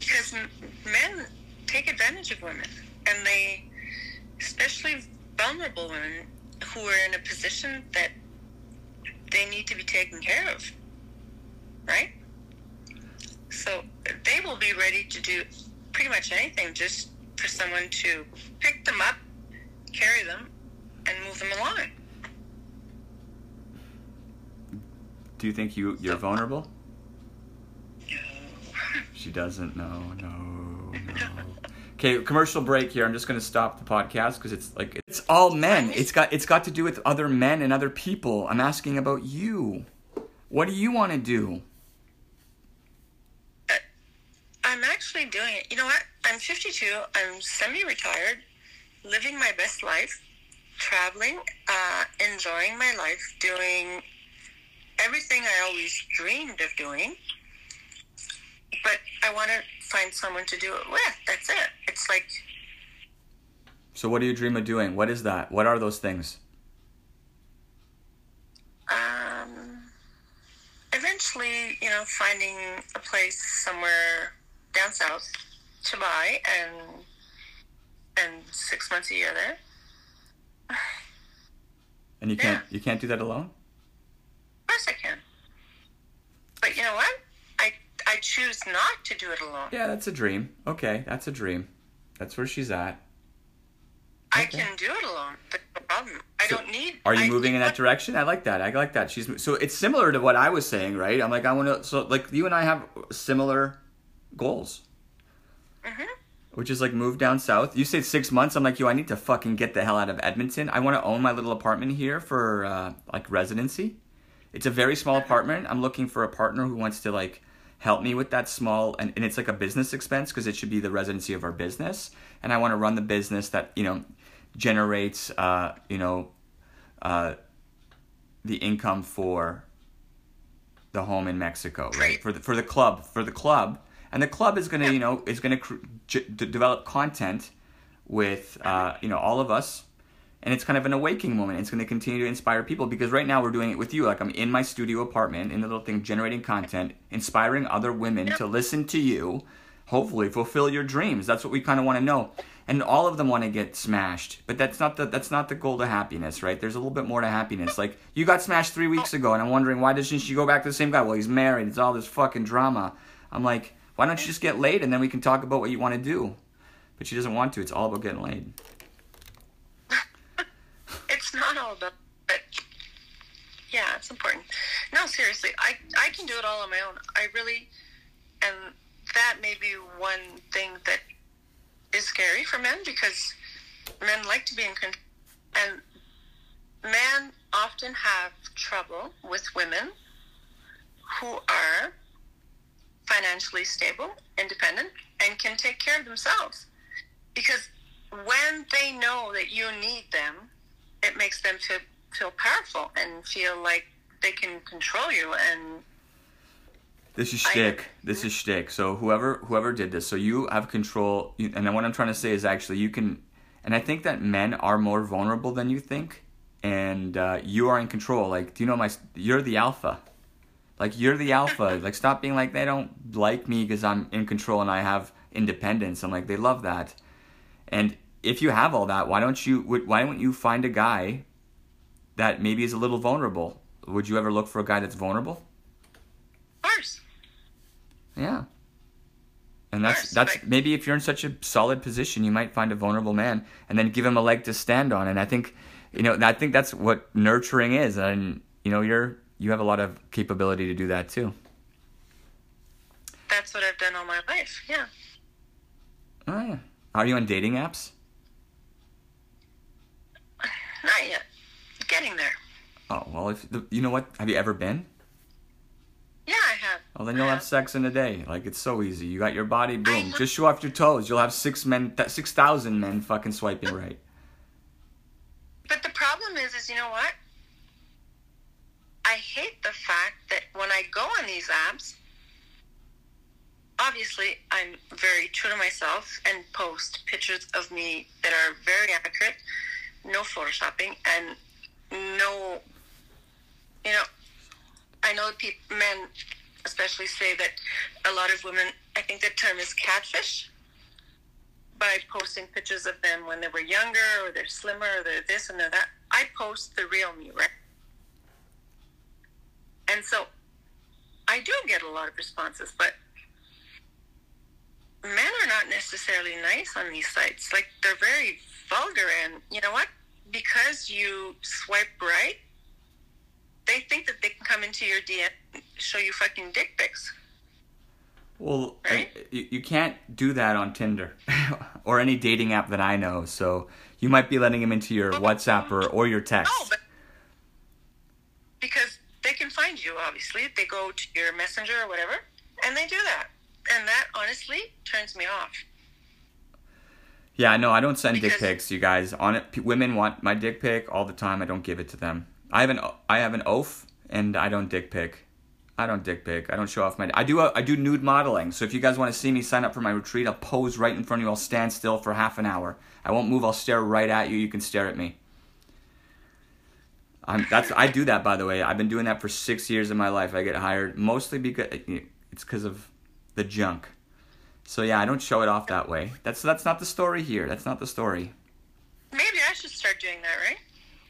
Because men take advantage of women, and they, especially vulnerable women who are in a position that they need to be taken care of, right? So they will be ready to do pretty much anything just for someone to pick them up, carry them, and move them along. Do you think you you're vulnerable? She doesn't. know. no, no. Okay, commercial break here. I'm just gonna stop the podcast because it's like it's all men. It's got it's got to do with other men and other people. I'm asking about you. What do you want to do? I'm actually doing it. You know what? I'm 52. I'm semi-retired, living my best life, traveling, uh, enjoying my life, doing everything I always dreamed of doing. But I want to find someone to do it with. That's it. It's like So, what do you dream of doing? What is that? What are those things? um, eventually, you know, finding a place somewhere down south to buy and and six months a year there. And you can't you can't do that alone. Of course I can. But you know what? I choose not to do it alone. Yeah, that's a dream. Okay, that's a dream. That's where she's at. I can do it alone. But no problem. I So, don't need. Are you I- moving in that direction? I like that. I like that. She's so it's similar to what I was saying, right? I'm like I want to. So like you and I have similar goals, Mhm. which is like move down south. You say six months. I'm like yo, I need to fucking get the hell out of Edmonton. I want to own my little apartment here for uh, like residency. It's a very small apartment. I'm looking for a partner who wants to like help me with that small and, and it's like a business expense because it should be the residency of our business. And i want to run the business that you know generates uh, you know uh, the income for the home in Mexico, right? For the for the club, for the club, and the club is gonna, you know, is gonna cr- j- develop content with, uh, you know, all of us, and it's kind of an awakening moment. It's gonna continue to inspire people because right now we're doing it with you. Like I'm in my studio apartment, in the little thing, generating content, inspiring other women to listen to you. Hopefully, fulfill your dreams. That's what we kind of want to know. And all of them want to get smashed, but that's not the that's not the goal to happiness, right? There's a little bit more to happiness. Like you got smashed three weeks ago, and I'm wondering why doesn't she go back to the same guy? Well, he's married. It's all this fucking drama. I'm like, why don't you just get laid and then we can talk about what you want to do? But she doesn't want to. It's all about getting laid. But yeah, it's important. No, seriously, I I can do it all on my own. I really, and that may be one thing that is scary for men because men like to be in control, and men often have trouble with women who are financially stable, independent, and can take care of themselves. Because when they know that you need them, it makes them feel, feel powerful and feel like they can control you. And This is I- shtick. This is shtick. So whoever whoever did this, so you have control. you- And what I'm trying to say is actually you can, and I think that men are more vulnerable than you think, and uh, you are in control. Like, do you know my? You're the alpha. Like you're the alpha. Like stop being like they don't like me because I'm in control and I have independence. I'm like they love that. And if you have all that, why don't you? Why don't you find a guy that maybe is a little vulnerable? Would you ever look for a guy that's vulnerable? of course, Yeah. And that's Yes, that's but- maybe if you're in such a solid position, you might find a vulnerable man and then give him a leg to stand on. And I think, you know, I think that's what nurturing is. And you know, you're you have a lot of capability to do that too. that's what I've done all my life. Yeah. Oh yeah. Are you on dating apps? Not yet. Getting there. Oh well, if the, you know what, have you ever been? Yeah, I have. Well, then you'll have sex in a day. Like it's so easy. You got your body, boom. Just show off your toes. You'll have six men, th- six thousand men fucking swiping right. But the problem is, is you know what? I hate the fact that when I go on these apps, obviously I'm very true to myself and post pictures of me that are very accurate, no photoshopping, and no, you know, I know men especially say that a lot of women, I think the term is catfish by posting pictures of them when they were younger or they're slimmer or they're this and they're that. I post the real me, right? And so I do get a lot of responses, but men are not necessarily nice on these sites. Like they're very vulgar and you know what? Because you swipe right, they think that they can come into your DM and show you fucking dick pics. Well, Right? uh, you, you can't do that on Tinder or any dating app that I know. So you might be letting him into your WhatsApp or, or your text. No, but because they can find you, obviously. They go to your messenger or whatever, and they do that. And that honestly turns me off. Yeah, no, I don't send dick pics, you guys. On it, p- women want my dick pic all the time. I don't give it to them. I have an I have an oath, and I don't dick pic. I don't dick pic. I don't show off my. I do uh, I do nude modeling. So if you guys want to see me, sign up for my retreat. I'll pose right in front of you. I'll stand still for half an hour. I won't move. I'll stare right at you. You can stare at me. I'm that's I do that by the way. I've been doing that for six years of my life. I get hired mostly because it's because of the junk. So yeah, I don't show it off that way. That's that's not the story here. That's not the story. Maybe I should start doing that, right?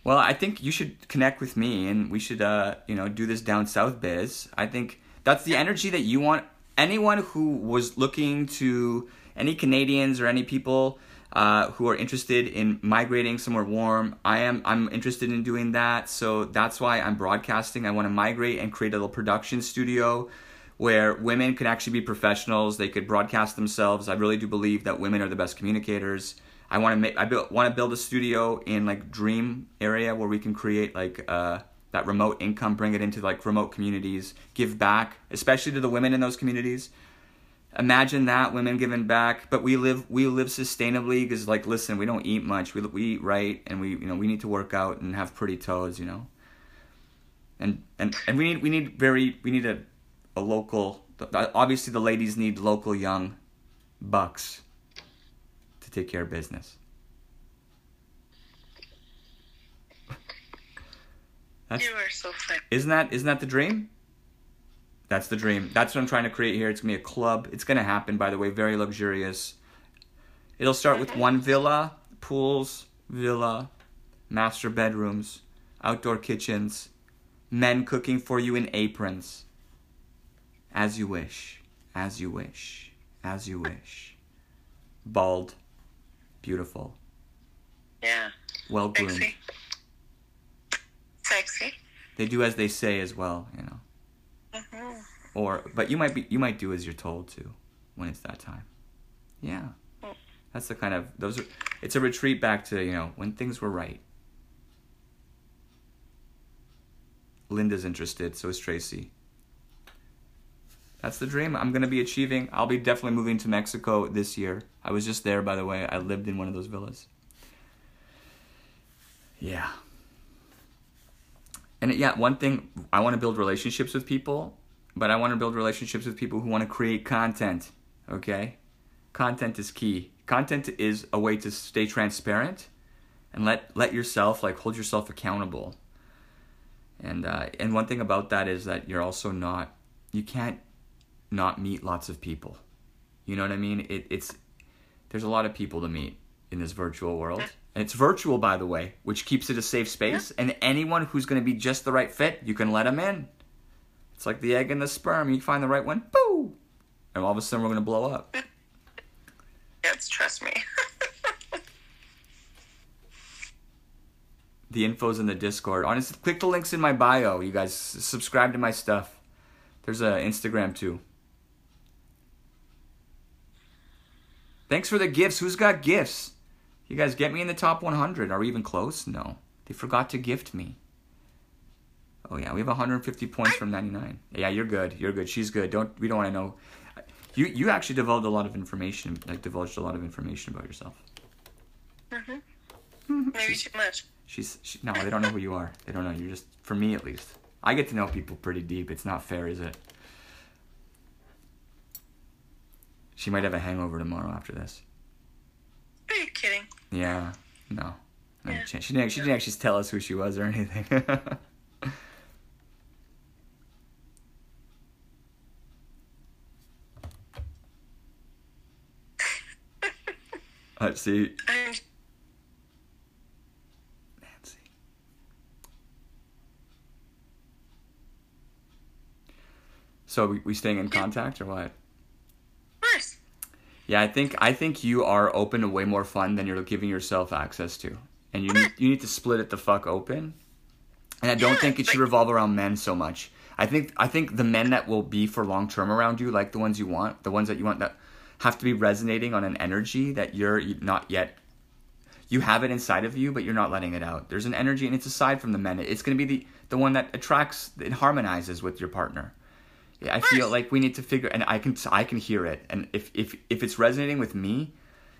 Well, I think you should connect with me, and we should, uh, you know, do this down south biz. I think that's the energy that you want. Anyone who was looking to any Canadians or any people uh, who are interested in migrating somewhere warm, I am. I'm interested in doing that. So that's why I'm broadcasting. I want to migrate and create a little production studio where women could actually be professionals. They could broadcast themselves. I really do believe that women are the best communicators. I want to make. I build, want to build a studio in like Dream area where we can create like uh, that remote income, bring it into like remote communities, give back, especially to the women in those communities. Imagine that women giving back, but we live we live sustainably because like listen, we don't eat much. We we eat right, and we you know we need to work out and have pretty toes, you know. And and and we need we need very we need a a local. Obviously, the ladies need local young bucks to take care of business. That's, You are so funny. isn't that isn't that the dream? That's the dream. That's what I'm trying to create here. It's gonna be a club. It's gonna happen, by the way. Very luxurious. It'll start with one villa, pools, villa, master bedrooms, outdoor kitchens, men cooking for you in aprons. As you wish, as you wish, as you wish. Bald, beautiful, Yeah. well groomed. Sexy. Sexy. They do as they say as well, you know. Mm-hmm. Or, but you might be, you might do as you're told to, when it's that time. Yeah, that's the kind of those are. It's a retreat back to you know when things were right. Linda's interested, so is Tracy. That's the dream I'm gonna be achieving. I'll be definitely moving to Mexico this year. I was just there, by the way. I lived in one of those villas. Yeah. And yeah, one thing I want to build relationships with people, but I want to build relationships with people who want to create content. Okay? Content is key. Content is a way to stay transparent and let let yourself like hold yourself accountable. And uh, and one thing about that is that you're also not you can't not meet lots of people. You know what I mean? It, it's there's a lot of people to meet in this virtual world. And it's virtual, by the way, which keeps it a safe space. And anyone who's going to be just the right fit, you can let them in. It's like the egg and the sperm. You find the right one, boo! And all of a sudden, we're going to blow up. Yes, trust me. The info's in the Discord. Honestly, click the links in my bio. You guys subscribe to my stuff. There's a Instagram too. Thanks for the gifts. Who's got gifts? You guys get me in the top 100. Are we even close? No. They forgot to gift me. Oh yeah, we have 150 points from 99. Yeah, you're good. You're good. She's good. Don't we don't want to know. You you actually divulged a lot of information, like divulged a lot of information about yourself. Mm-hmm. Maybe too much. She's she, no, they don't know who you are. They don't know. You're just for me at least. I get to know people pretty deep. It's not fair, is it? She might have a hangover tomorrow after this. Are you kidding? Yeah. No. No Yeah. She didn't. She didn't actually tell us who she was or anything. Let's see, I'm Nancy. So we, we staying in contact or what? Yeah, I think I think you are open to way more fun than you're giving yourself access to, and you need you need to split it the fuck open. And I don't Yeah, think it should revolve around men so much. I think I think the men that will be for long term around you, like the ones you want, the ones that you want that have to be resonating on an energy that you're not yet. You have it inside of you, but you're not letting it out. There's an energy, and it's aside from the men. It's going to be the the one that attracts, it harmonizes with your partner. Yeah, I feel like we need to figure, and I can I can hear it, and if if if it's resonating with me,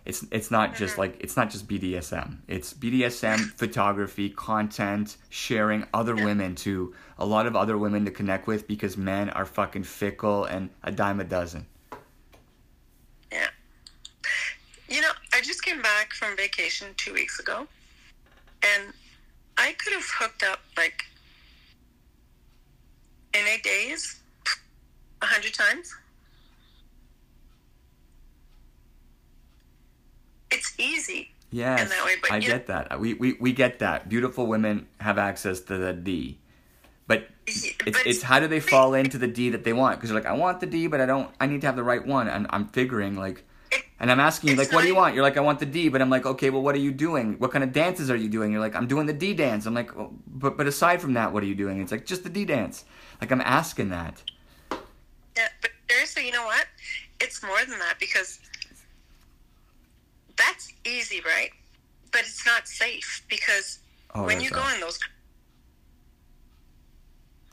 it's it's not mm-hmm. just like it's not just BDSM. It's BDSM photography, content, sharing other women to a lot of other women to connect with because men are fucking fickle and a dime a dozen. Yeah. You know, I just came back from vacation two weeks ago, and I could have hooked up like in eight days, a hundred times. It's easy. Yes, way, I get that. We, we we get that. Beautiful women have access to the D, but it's But- it's how do they fall into the D that they want? Because they're like, I want the D, but I don't. I need to have the right one, and I'm figuring like, and I'm asking you like, what do you want? You're like, I want the D, but I'm like, okay, well, what are you doing? What kind of dances are you doing? You're like, I'm doing the D dance. I'm like, but but aside from that, what are you doing? It's like just the D dance. Like I'm asking that. Yeah, but seriously, you know what? It's more than that because that's easy, right? But it's not safe because Oh, when you go right. in those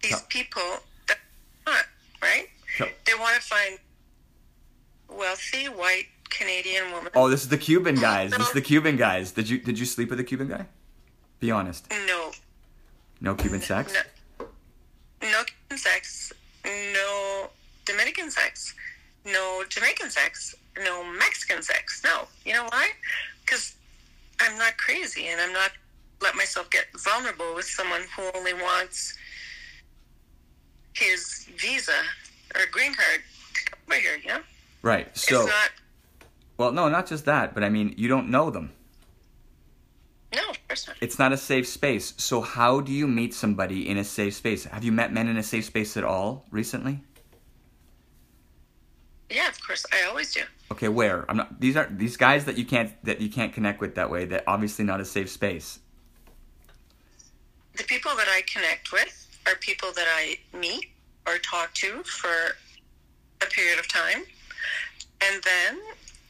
these No. people that want, right? So- They want to find wealthy white Canadian woman. Oh, this is the Cuban guys. This is the Cuban guys. Did you did you sleep with a Cuban guy? Be honest. No, No Cuban sex. no, no Cuban sex, no Dominican sex, no Jamaican sex, no Mexican sex. No, you know why? Because I'm not crazy, and I'm not let myself get vulnerable with someone who only wants his visa or green card to come over here. You know, Right. So. it's not. Well, no, not just that, but I mean, you don't know them. No, of course not. It's not a safe space. So how do you meet somebody in a safe space? Have you met men in a safe space at all recently? Yeah, of course. I always do. Okay, where? I'm not these are these guys that you can't that you can't connect with that way. That obviously not a safe space. the people that I connect with are people that I meet or talk to for a period of time, and then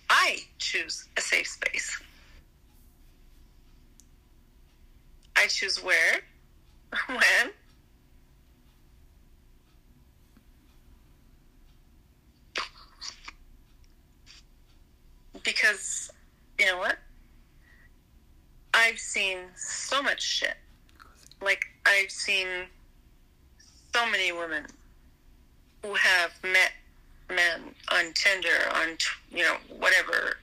I choose a safe space. I choose where, when, because you know what? I've seen so much shit like I've seen so many women who have met men on Tinder, on you know whatever,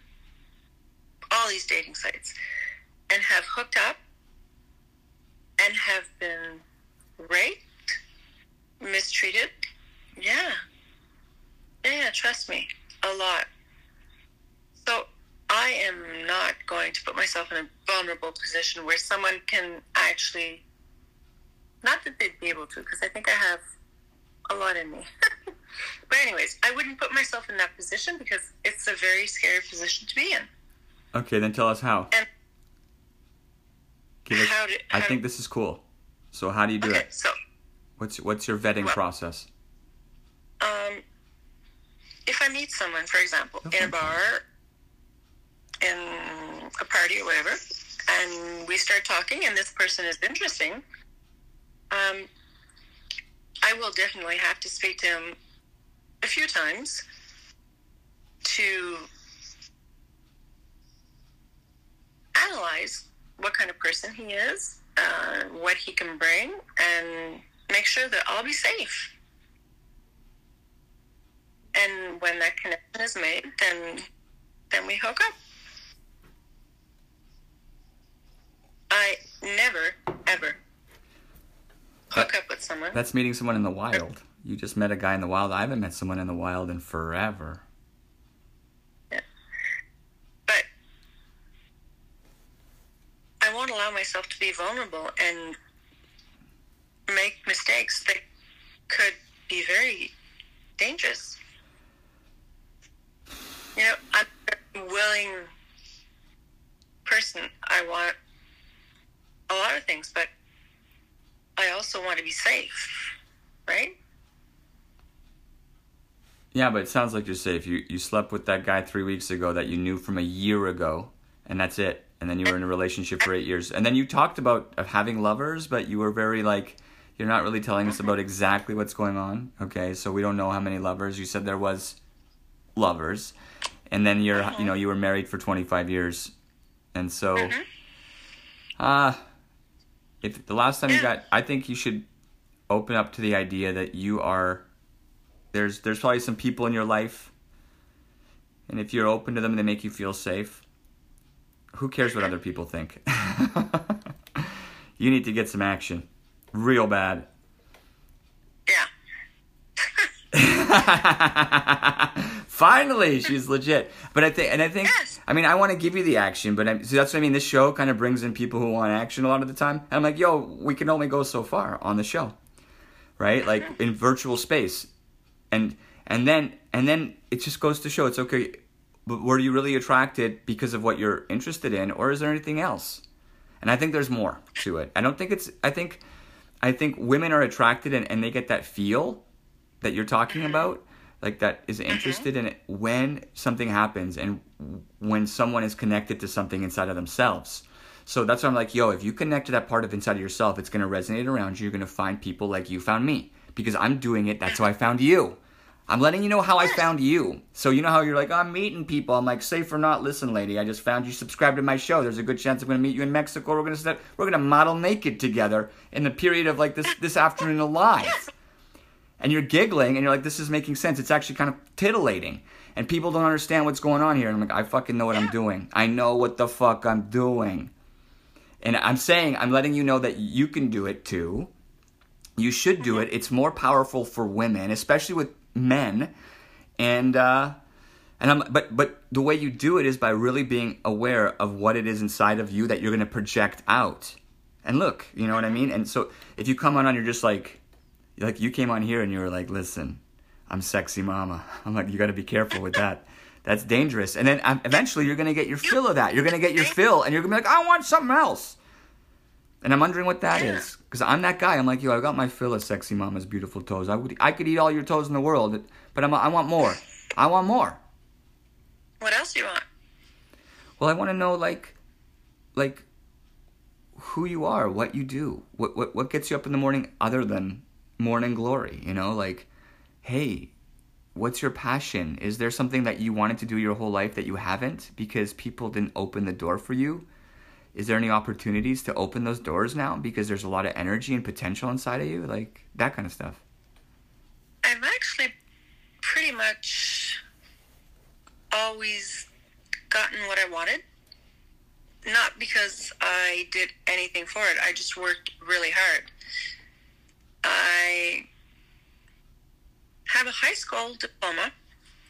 all these dating sites, and have hooked up and have been raped, mistreated. Yeah, yeah, trust me, a lot. So I am not going to put myself in a vulnerable position where someone can actually not that they'd be able to, because I think I have a lot in me. but anyways, I wouldn't put myself in that position because it's a very scary position to be in. Okay, then tell us how. And Give how do- I how- think this is cool. So how do you do okay, it? so What's what's your vetting Well- process? um, if I meet someone, for example, in a bar, in a party or whatever, and we start talking, and this person is interesting, um, I will definitely have to speak to him a few times to analyze what kind of person he is, uh, what he can bring, and make sure that I'll be safe. And when that connection is made, then then we hook up. I never ever hook up with someone. That's meeting someone in the wild. You just met a guy in the wild. I haven't met someone in the wild in forever. Yeah. but I won't allow myself to be vulnerable and make mistakes that could be very dangerous. You know, I'm a willing person. I want a lot of things, but I also want to be safe, right? Yeah, but it sounds like you're safe. You you slept with that guy three weeks ago that you knew from a year ago, and that's it. And then you were in a relationship for eight years. And then you talked about having lovers, but you were very like, you're not really telling us about exactly what's going on. Okay, so we don't know how many lovers. You said there was lovers, and then you're you know you were married for 25 years, and so, ah, if the last time you got, I think you should open up to the idea that you are there's there's probably some people in your life and if you're open to them and they make you feel safe who cares what other people think you need to get some action real bad Yeah. finally she's legit but i think and i think Yes. I mean i want to give you the action but I, that's what i mean this show kind of brings in people who want action a lot of the time and i'm like yo we can only go so far on the show right? Like in virtual space. And and then and then it just goes to show it's okay but were you really attracted because of what you're interested in or is there anything else? And i think there's more to it. I don't think it's i think i think women are attracted and, and they get that feel that you're talking about like that is mm-hmm. interested in it when something happens and when someone is connected to something inside of themselves. So that's why i'm like yo if you connect to that part of inside of yourself it's going to resonate around you you're going to find people like you found me because i'm doing it that's how i found you. I'm letting you know how i found you. So you know how you're like oh, i'm meeting people. I'm like safe or not listen lady i just found you subscribe to my show. There's a good chance i'm going to meet you in mexico. We're going to we're going to model naked together in the period of like this this afternoon alive and you're giggling and you're like, this is making sense. It's actually kind of titillating. And people don't understand what's going on here. And I'm like, I fucking know what I'm doing. I know what the fuck I'm doing. And I'm saying, I'm letting you know that you can do it too. You should do it. It's more powerful for women, especially with men. And, uh, and I'm, but, but the way you do it is by really being aware of what it is inside of you that you're going to project out. And look, you know what I mean? And so if you come on and you're just like, like you came on here and you were like, "Listen, I'm sexy mama." I'm like, "You got to be careful with that. That's dangerous." And then um, eventually, you're gonna get your fill of that. You're gonna get your fill, and you're gonna be like, "I want something else." And I'm wondering what that is, because I'm that guy. I'm like, "Yo, I got my fill of sexy mama's beautiful toes. I would, I could eat all your toes in the world, but I'm, I want more. I want more." What else do you want? Well, I want to know like, like, who you are, what you do, what what what gets you up in the morning other than morning glory. You know, like, hey, what's your passion? Is there something that you wanted to do your whole life that you haven't because people didn't open the door for you? Is there any opportunities to open those doors now because there's a lot of energy and potential inside of you, like that kind of stuff? I've actually pretty much always gotten what I wanted. Not because I did anything for it, I just worked really hard. I have a high school diploma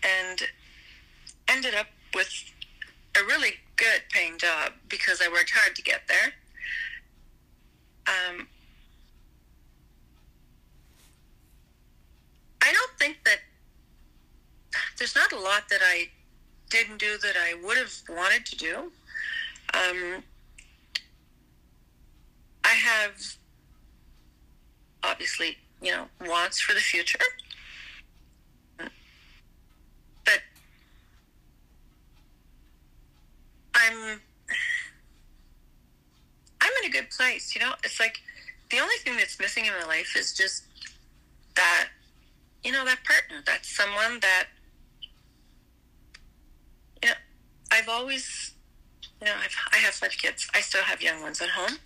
and ended up with a really good paying job because I worked hard to get there. Um, I don't think that there's not a lot that I didn't do that I would have wanted to do. Um, I have obviously, you know, wants for the future. But I'm I'm in a good place, you know? It's like the only thing that's missing in my life is just that you know that partner that's someone that you know i've always you know I've, i have five kids i still have young ones at home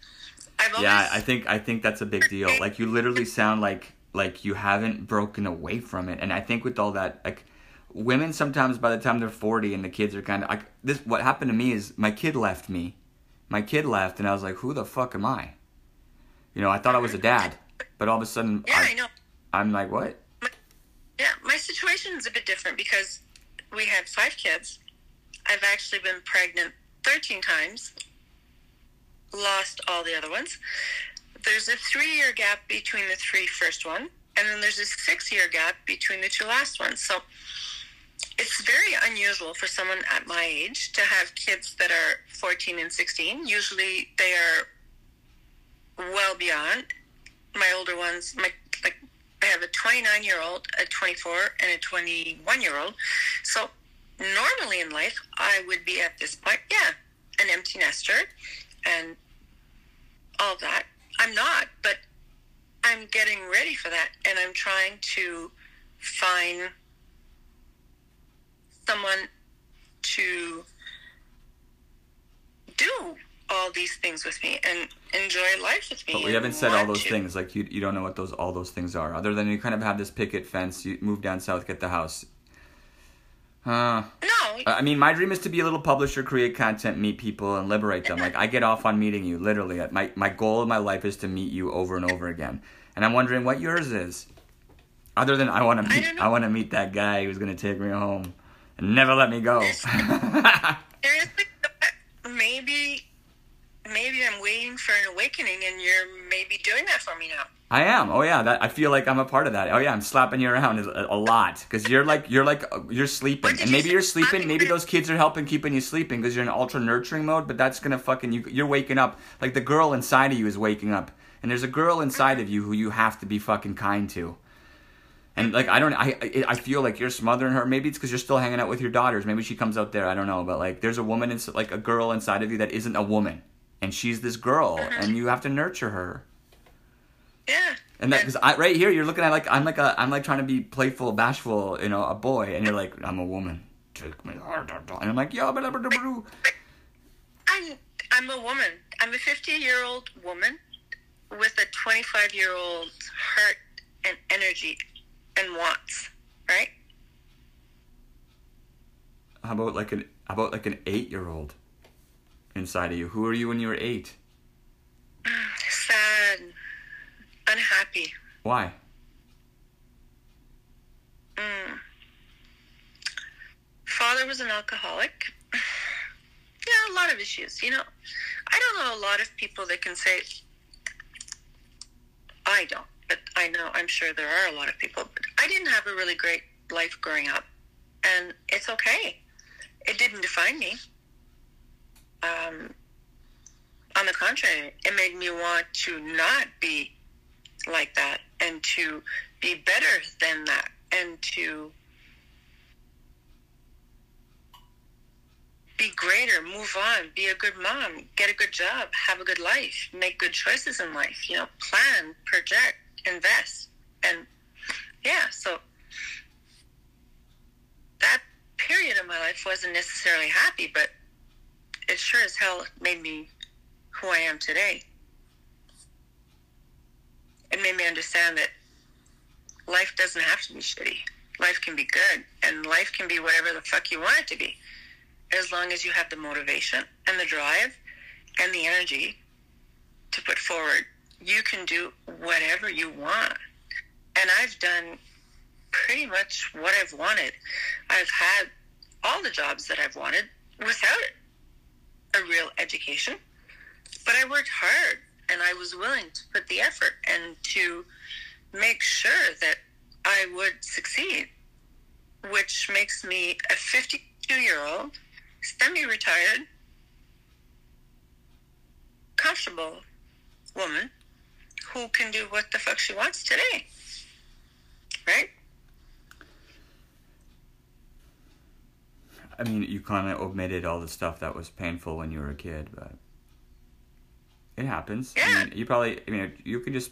i've always Yeah, I think I think that's a big deal. Like you literally sound like like you haven't broken away from it. And I think with all that like women sometimes by the time they're 40 and the kids are kind of like this what happened to me is my kid left me. My kid left and I was like, "Who the fuck am I?" You know, I thought I was a dad, but all of a sudden yeah i I, know I'm like, "What?" Yeah, my situation is a bit different because we had five kids. I've actually been pregnant 13 times, lost all the other ones. There's a three year gap between the three first one, and then there's a six year gap between the two last ones. So it's very unusual for someone at my age to have kids that are 14 and 16. Usually they are well beyond. My older ones, my like I have a 29 year old, a 24, and a 21 year old. So normally in life, I would be at this point, yeah, an empty nester and all that. I'm not, but I'm getting ready for that, and I'm trying to find someone to do all these things with me and enjoy life with me. But we haven't said all those to. things. Like you, you don't know what those all those things are. Other than you kind of have this picket fence. You move down south, get the house. Uh, No, I mean, my dream is to be a little publisher, create content, meet people, and liberate them. Like I get off on meeting you. Literally, my my goal in my life is to meet you over and over again. And I'm wondering what yours is. Other than I want to meet, don't. I, want to meet that guy who's gonna take me home and never let me go. seriously, maybe, maybe I'm waiting for an awakening, and you're maybe doing that for me now. I am. Oh yeah, that I feel like I'm a part of that. Oh yeah, I'm slapping you around a, a lot because you're like you're like uh, you're sleeping, and maybe you're sleeping. Maybe those kids are helping keeping you sleeping because you're in ultra nurturing mode. But that's gonna fucking you. You're waking up like the girl inside of you is waking up, and there's a girl inside of you who you have to be fucking kind to. And like I don't, I I I feel like you're smothering her. Maybe it's because you're still hanging out with your daughters. Maybe she comes out there. I don't know, but like there's a woman, ins- like a girl inside of you that isn't a woman, and she's this girl, and you have to nurture her. Yeah. And that because I right here you're looking at like I'm like a I'm like trying to be playful, bashful, you know, a boy, and you're like I'm a woman. Take me and I'm like yo. I'm I'm a woman. I'm a 50 year old woman with a 25 year old heart and energy and wants. Right? How about like an how about like an eight year old inside of you? Who are you when you were eight? Sad, unhappy. Why? Mm. Father was an alcoholic. Yeah, a lot of issues. You know, I don't know a lot of people that can say. I don't, but I know I'm sure there are a lot of people. But I didn't have a really great life growing up, and it's okay. It didn't define me. Um, on the contrary, it made me want to not be like that and to be better than that and to be greater, move on, be a good mom, get a good job, have a good life, make good choices in life, you know, plan, project, invest. And yeah, so that period of my life wasn't necessarily happy, but it sure as hell made me who I am today. It made me understand that life doesn't have to be shitty. Life can be good, and life can be whatever the fuck you want it to be, as long as you have the motivation and the drive and the energy to put forward. You can do whatever you want, and I've done pretty much what I've wanted. I've had all the jobs that I've wanted without a real education, but I worked hard and I was willing to put the effort and to make sure that I would succeed, which makes me a 52 year old, semi retired, comfortable woman who can do what the fuck she wants today. Right? I mean, you kind of omitted all the stuff that was painful when you were a kid, but it happens. I mean, you probably, I mean, you can just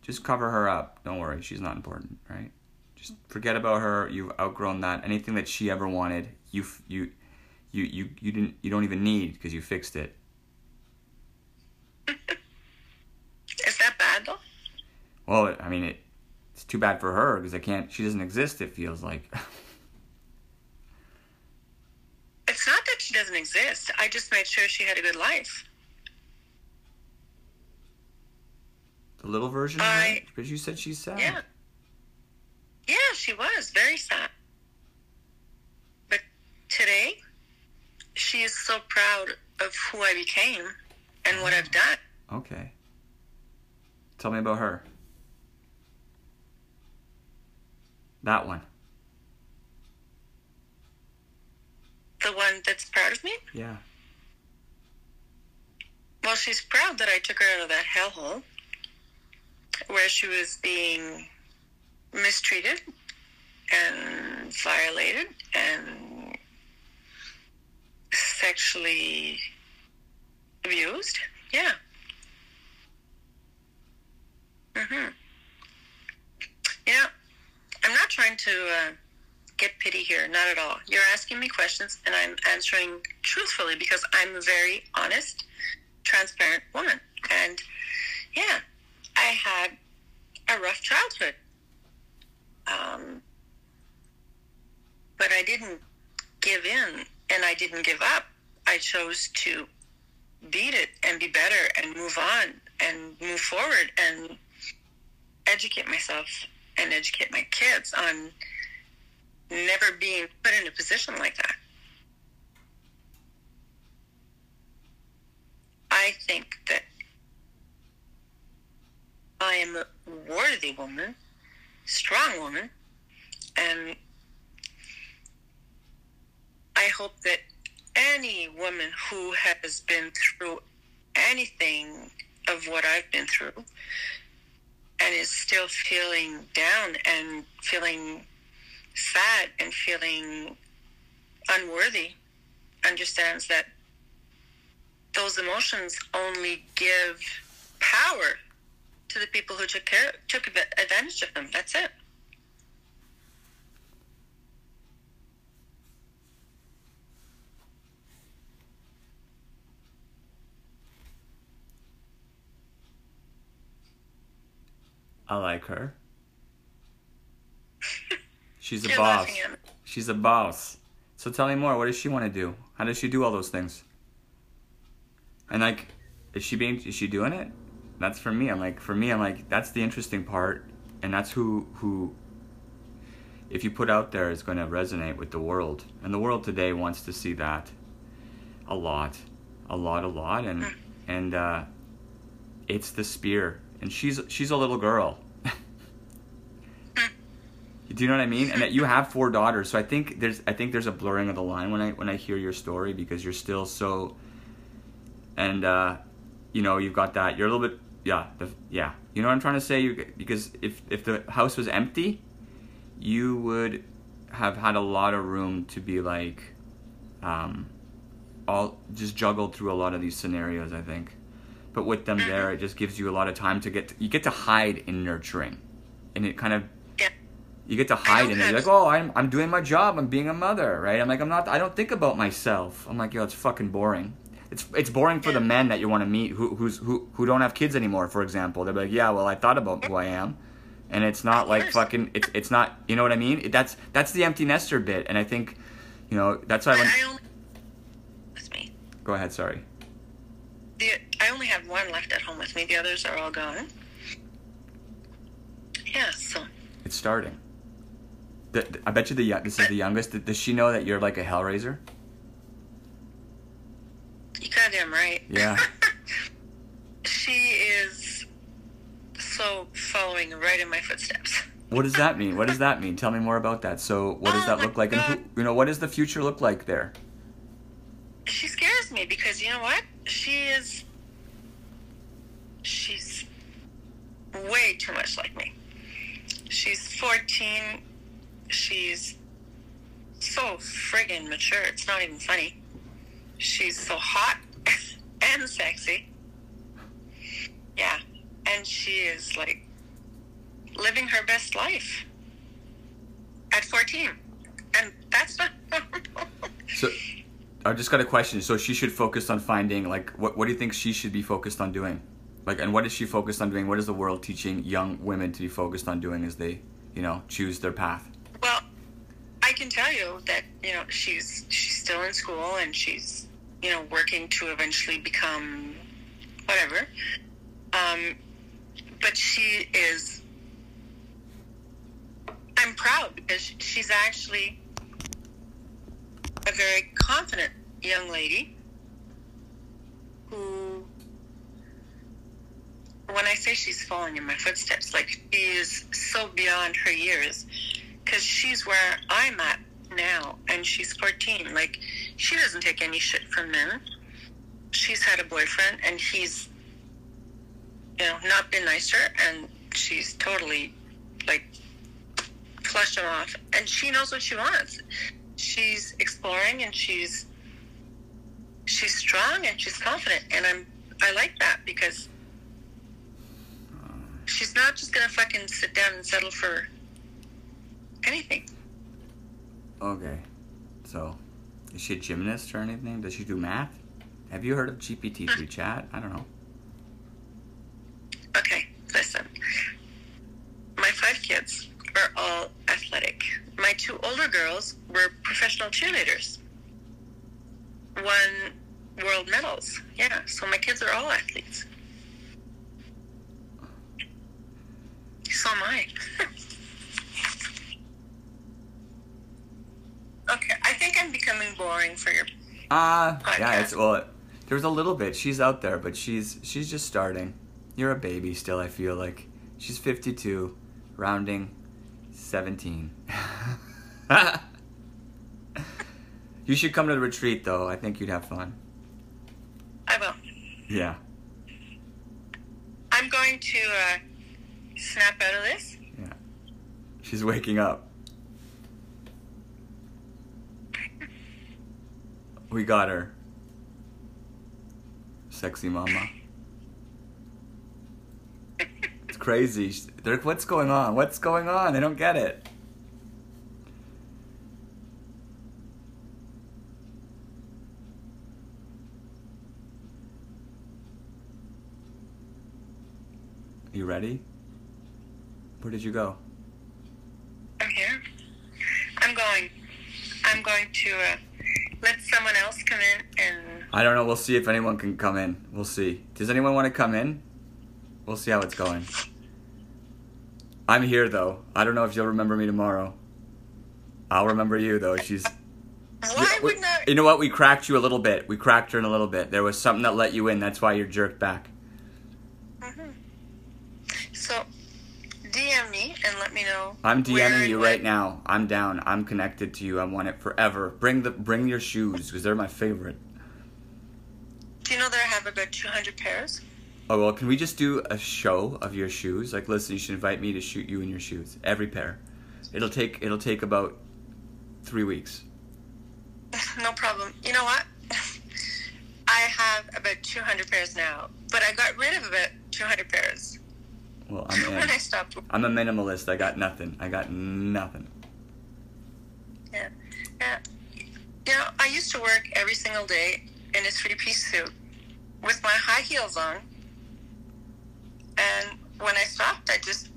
just cover her up. Don't worry, she's not important, right? Just forget about her. You've outgrown that. Anything that she ever wanted, you you you you you didn't you don't even need because you fixed it. Is that bad though? Well, I mean, it, it's too bad for her because I can't. She doesn't exist. It feels like. It's not that she doesn't exist. I just made sure she had a good life. The little version I- because you said she's sad. Yeah. Yeah, she was very sad. But today, she is so proud of who I became and what I've done. Okay. Tell me about her. That one. The one that's proud of me? Yeah. Well, she's proud that I took her out of that hellhole where she was being mistreated and violated and sexually abused. Yeah. Mhm. Yeah. I'm not trying to uh, get pity here, not at all. You're asking me questions and I'm answering truthfully because I'm a very honest, transparent woman. And yeah, I had a rough childhood. Um, but I didn't give in and I didn't give up. I chose to beat it and be better and move on and move forward and educate myself and educate my kids on never being put in a position like that. I think that I am a worthy woman, strong woman, and I hope that any woman who has been through anything of what I've been through and is still feeling down and feeling sad and feeling unworthy understands that those emotions only give power to the people who took care took advantage of them. That's it. I like her. She's a You're boss. laughing at me. She's a boss. So tell me more. What does she want to do? How does she do all those things? And like, is she being? Is she doing it? That's for me. I'm like, for me, I'm like, that's the interesting part, and that's who who. If you put out there, is going to resonate with the world, and the world today wants to see that. A lot, a lot, a lot, and and uh, it's the spear, and she's she's a little girl. Do you know what I mean? And that you have four daughters, so I think there's I think there's a blurring of the line when I when I hear your story because you're still so. And uh, you know you've got that. You're a little bit yeah the, yeah. You know what I'm trying to say? You because if if the house was empty, you would have had a lot of room to be like, um, all just juggled through a lot of these scenarios. I think, but with them there, it just gives you a lot of time to get you get to hide in nurturing, and it kind of you get to hide in it. You're like, oh, I'm, I'm doing my job. I'm being a mother, right? I'm like, I'm not. I don't think about myself. I'm like, yo, it's fucking boring. It's it's boring for the men that you want to meet who who's who who don't have kids anymore. For example, they're like, yeah, well, I thought about who I am, and it's not like fucking. It's it's not. You know what I mean? It, that's that's the empty nester bit, and I think, you know, that's why But when. I only that's me. Go ahead. Sorry. The, I only have one left at home with me. The others are all gone. Yeah, so It's starting. The, the- I bet you the this is the youngest. Does she know that you're like a hellraiser? You goddamn right. Yeah. she is so following right in my footsteps. What does that mean? What does that mean? Tell me more about that. So, what does Oh that look like? And who, you know, what does the future look like there? She scares me because you know what? She is. She's way too much like me. She's 14. She's so friggin' mature. It's not even funny. She's so hot and sexy. Yeah. And she is like living her best life at 14. And that's not So, I just got a question. So she should focus on finding like what what do you think she should be focused on doing? Like and what is she focused on doing? What is the world teaching young women to be focused on doing as they, you know, choose their path? Well, I can tell you that you know she's she's still in school and she's you know working to eventually become whatever. Um, but she is. I'm proud because she's actually a very confident young lady who when I say she's following in my footsteps, like she is so beyond her years, because she's where I'm at now, and she's 14. Like she doesn't take any shit from men. She's had a boyfriend, and he's, you know, not been nice to her, and she's totally, like, flushed him off. And she knows what she wants. She's exploring, and she's, she's strong, and she's confident, and I'm, I like that because she's not just gonna fucking sit down and settle for anything. Okay. So, is she a gymnast or anything? Does she do math? Have you heard of GPT-3 uh. chat? I don't know. Okay, listen. My five kids are all athletic. My two older girls were professional cheerleaders. Won world medals. Yeah, so my kids are all athletes. So am I. okay, I think I'm becoming boring for your Ah, yeah, it's well. There's a little bit. She's out there, but she's she's just starting. You're a baby still. I feel like she's 52, rounding 17. you should come to the retreat, though. I think you'd have fun. I will. Yeah, I'm going to uh, snap out of this. yeah. She's waking up. We got her. Sexy mama. It's crazy. They're, what's going on? What's going on? They don't get it. You ready? Where did you go? I'm here. I'm going. I'm going to uh, let someone else come in and I don't know. We'll see if anyone can come in. We'll see. Does anyone want to come in? We'll see how it's going. I'm here though. I don't know if you'll remember me tomorrow. I'll remember you though. She's. why We- wouldn't You know what? We cracked you a little bit. We cracked her in a little bit. There was something that let you in. That's why you're jerked back. Mhm. So, DM me and let me know. I'm DMing you right now. I'm down. I'm connected to you. I want it forever. Bring the bring your shoes because they're my favorite. Do you know that I have about 200 pairs? Oh well, can we just do a show of your shoes? Like, listen, you should invite me to shoot you in your shoes, every pair. It'll take it'll take about three weeks. no problem. You know what? I have about 200 pairs now, but I got rid of about 200 pairs Well, I'm in. I stopped. I'm a minimalist. I got nothing. I got nothing. Yeah. Yeah. You know, I used to work every single day in a three piece suit with my high heels on. And when I stopped, I just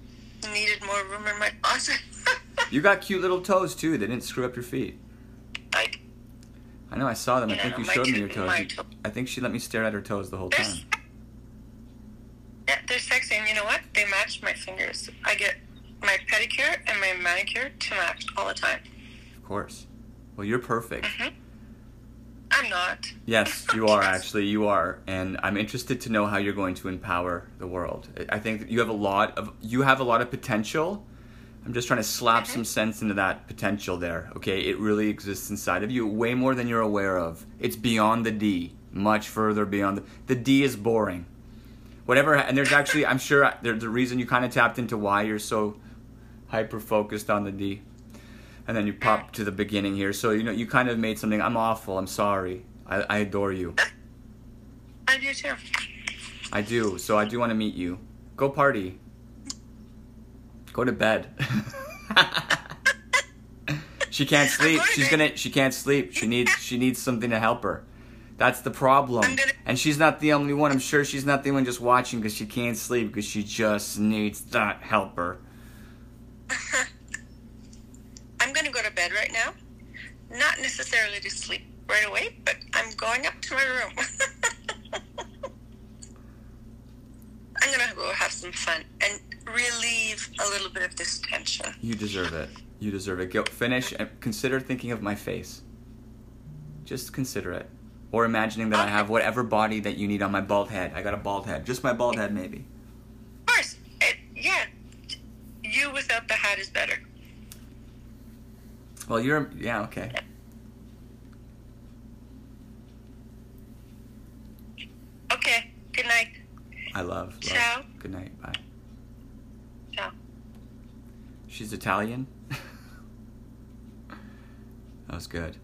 needed more room in my closet. You got cute little toes too. They didn't screw up your feet. like, I know. I saw them. I think you showed me your toes. I think she let me stare at her toes the whole time. Yeah, they're sexy. And you know what? They match my fingers. I get my pedicure and my manicure to match all the time. Of course. Well, you're perfect. hmm I'm not. Yes, you are actually. You are, and I'm interested to know how you're going to empower the world. I- think that you have a lot of you have a lot of potential. I'm just trying to slap some sense into that potential there. Okay, it really exists inside of you, way more than you're aware of. It's beyond the D, much further beyond the. The D is boring. Whatever, and there's actually, I'm sure there's a reason you kind of tapped into why you're so hyper focused on the D and then you pop to the beginning here. So you know you kind of made something. I'm awful. I'm sorry. I, I adore you. I do too. I do. So I do want to meet you. Go party. Go to bed. she can't sleep. She's gonna. She can't sleep. She needs. She needs something to help her. That's the problem. And she's not the only one. I'm sure she's not the only one just watching because she can't sleep because she just needs that helper. I'm going to go to bed right now. Not necessarily to sleep right away, but I'm going up to my room. I'm going to go have some fun and relieve a little bit of this tension. You deserve it. You deserve it. Go finish and consider thinking of my face. Just consider it. Or imagining that I have whatever body that you need on my bald head. I got a bald head. Just my bald head, maybe. Of course, it, yeah, you without the hat is better. Well, you're. Yeah, okay. Okay, good night. I love. love. Ciao. Good night. Bye. Ciao. She's Italian. that was good.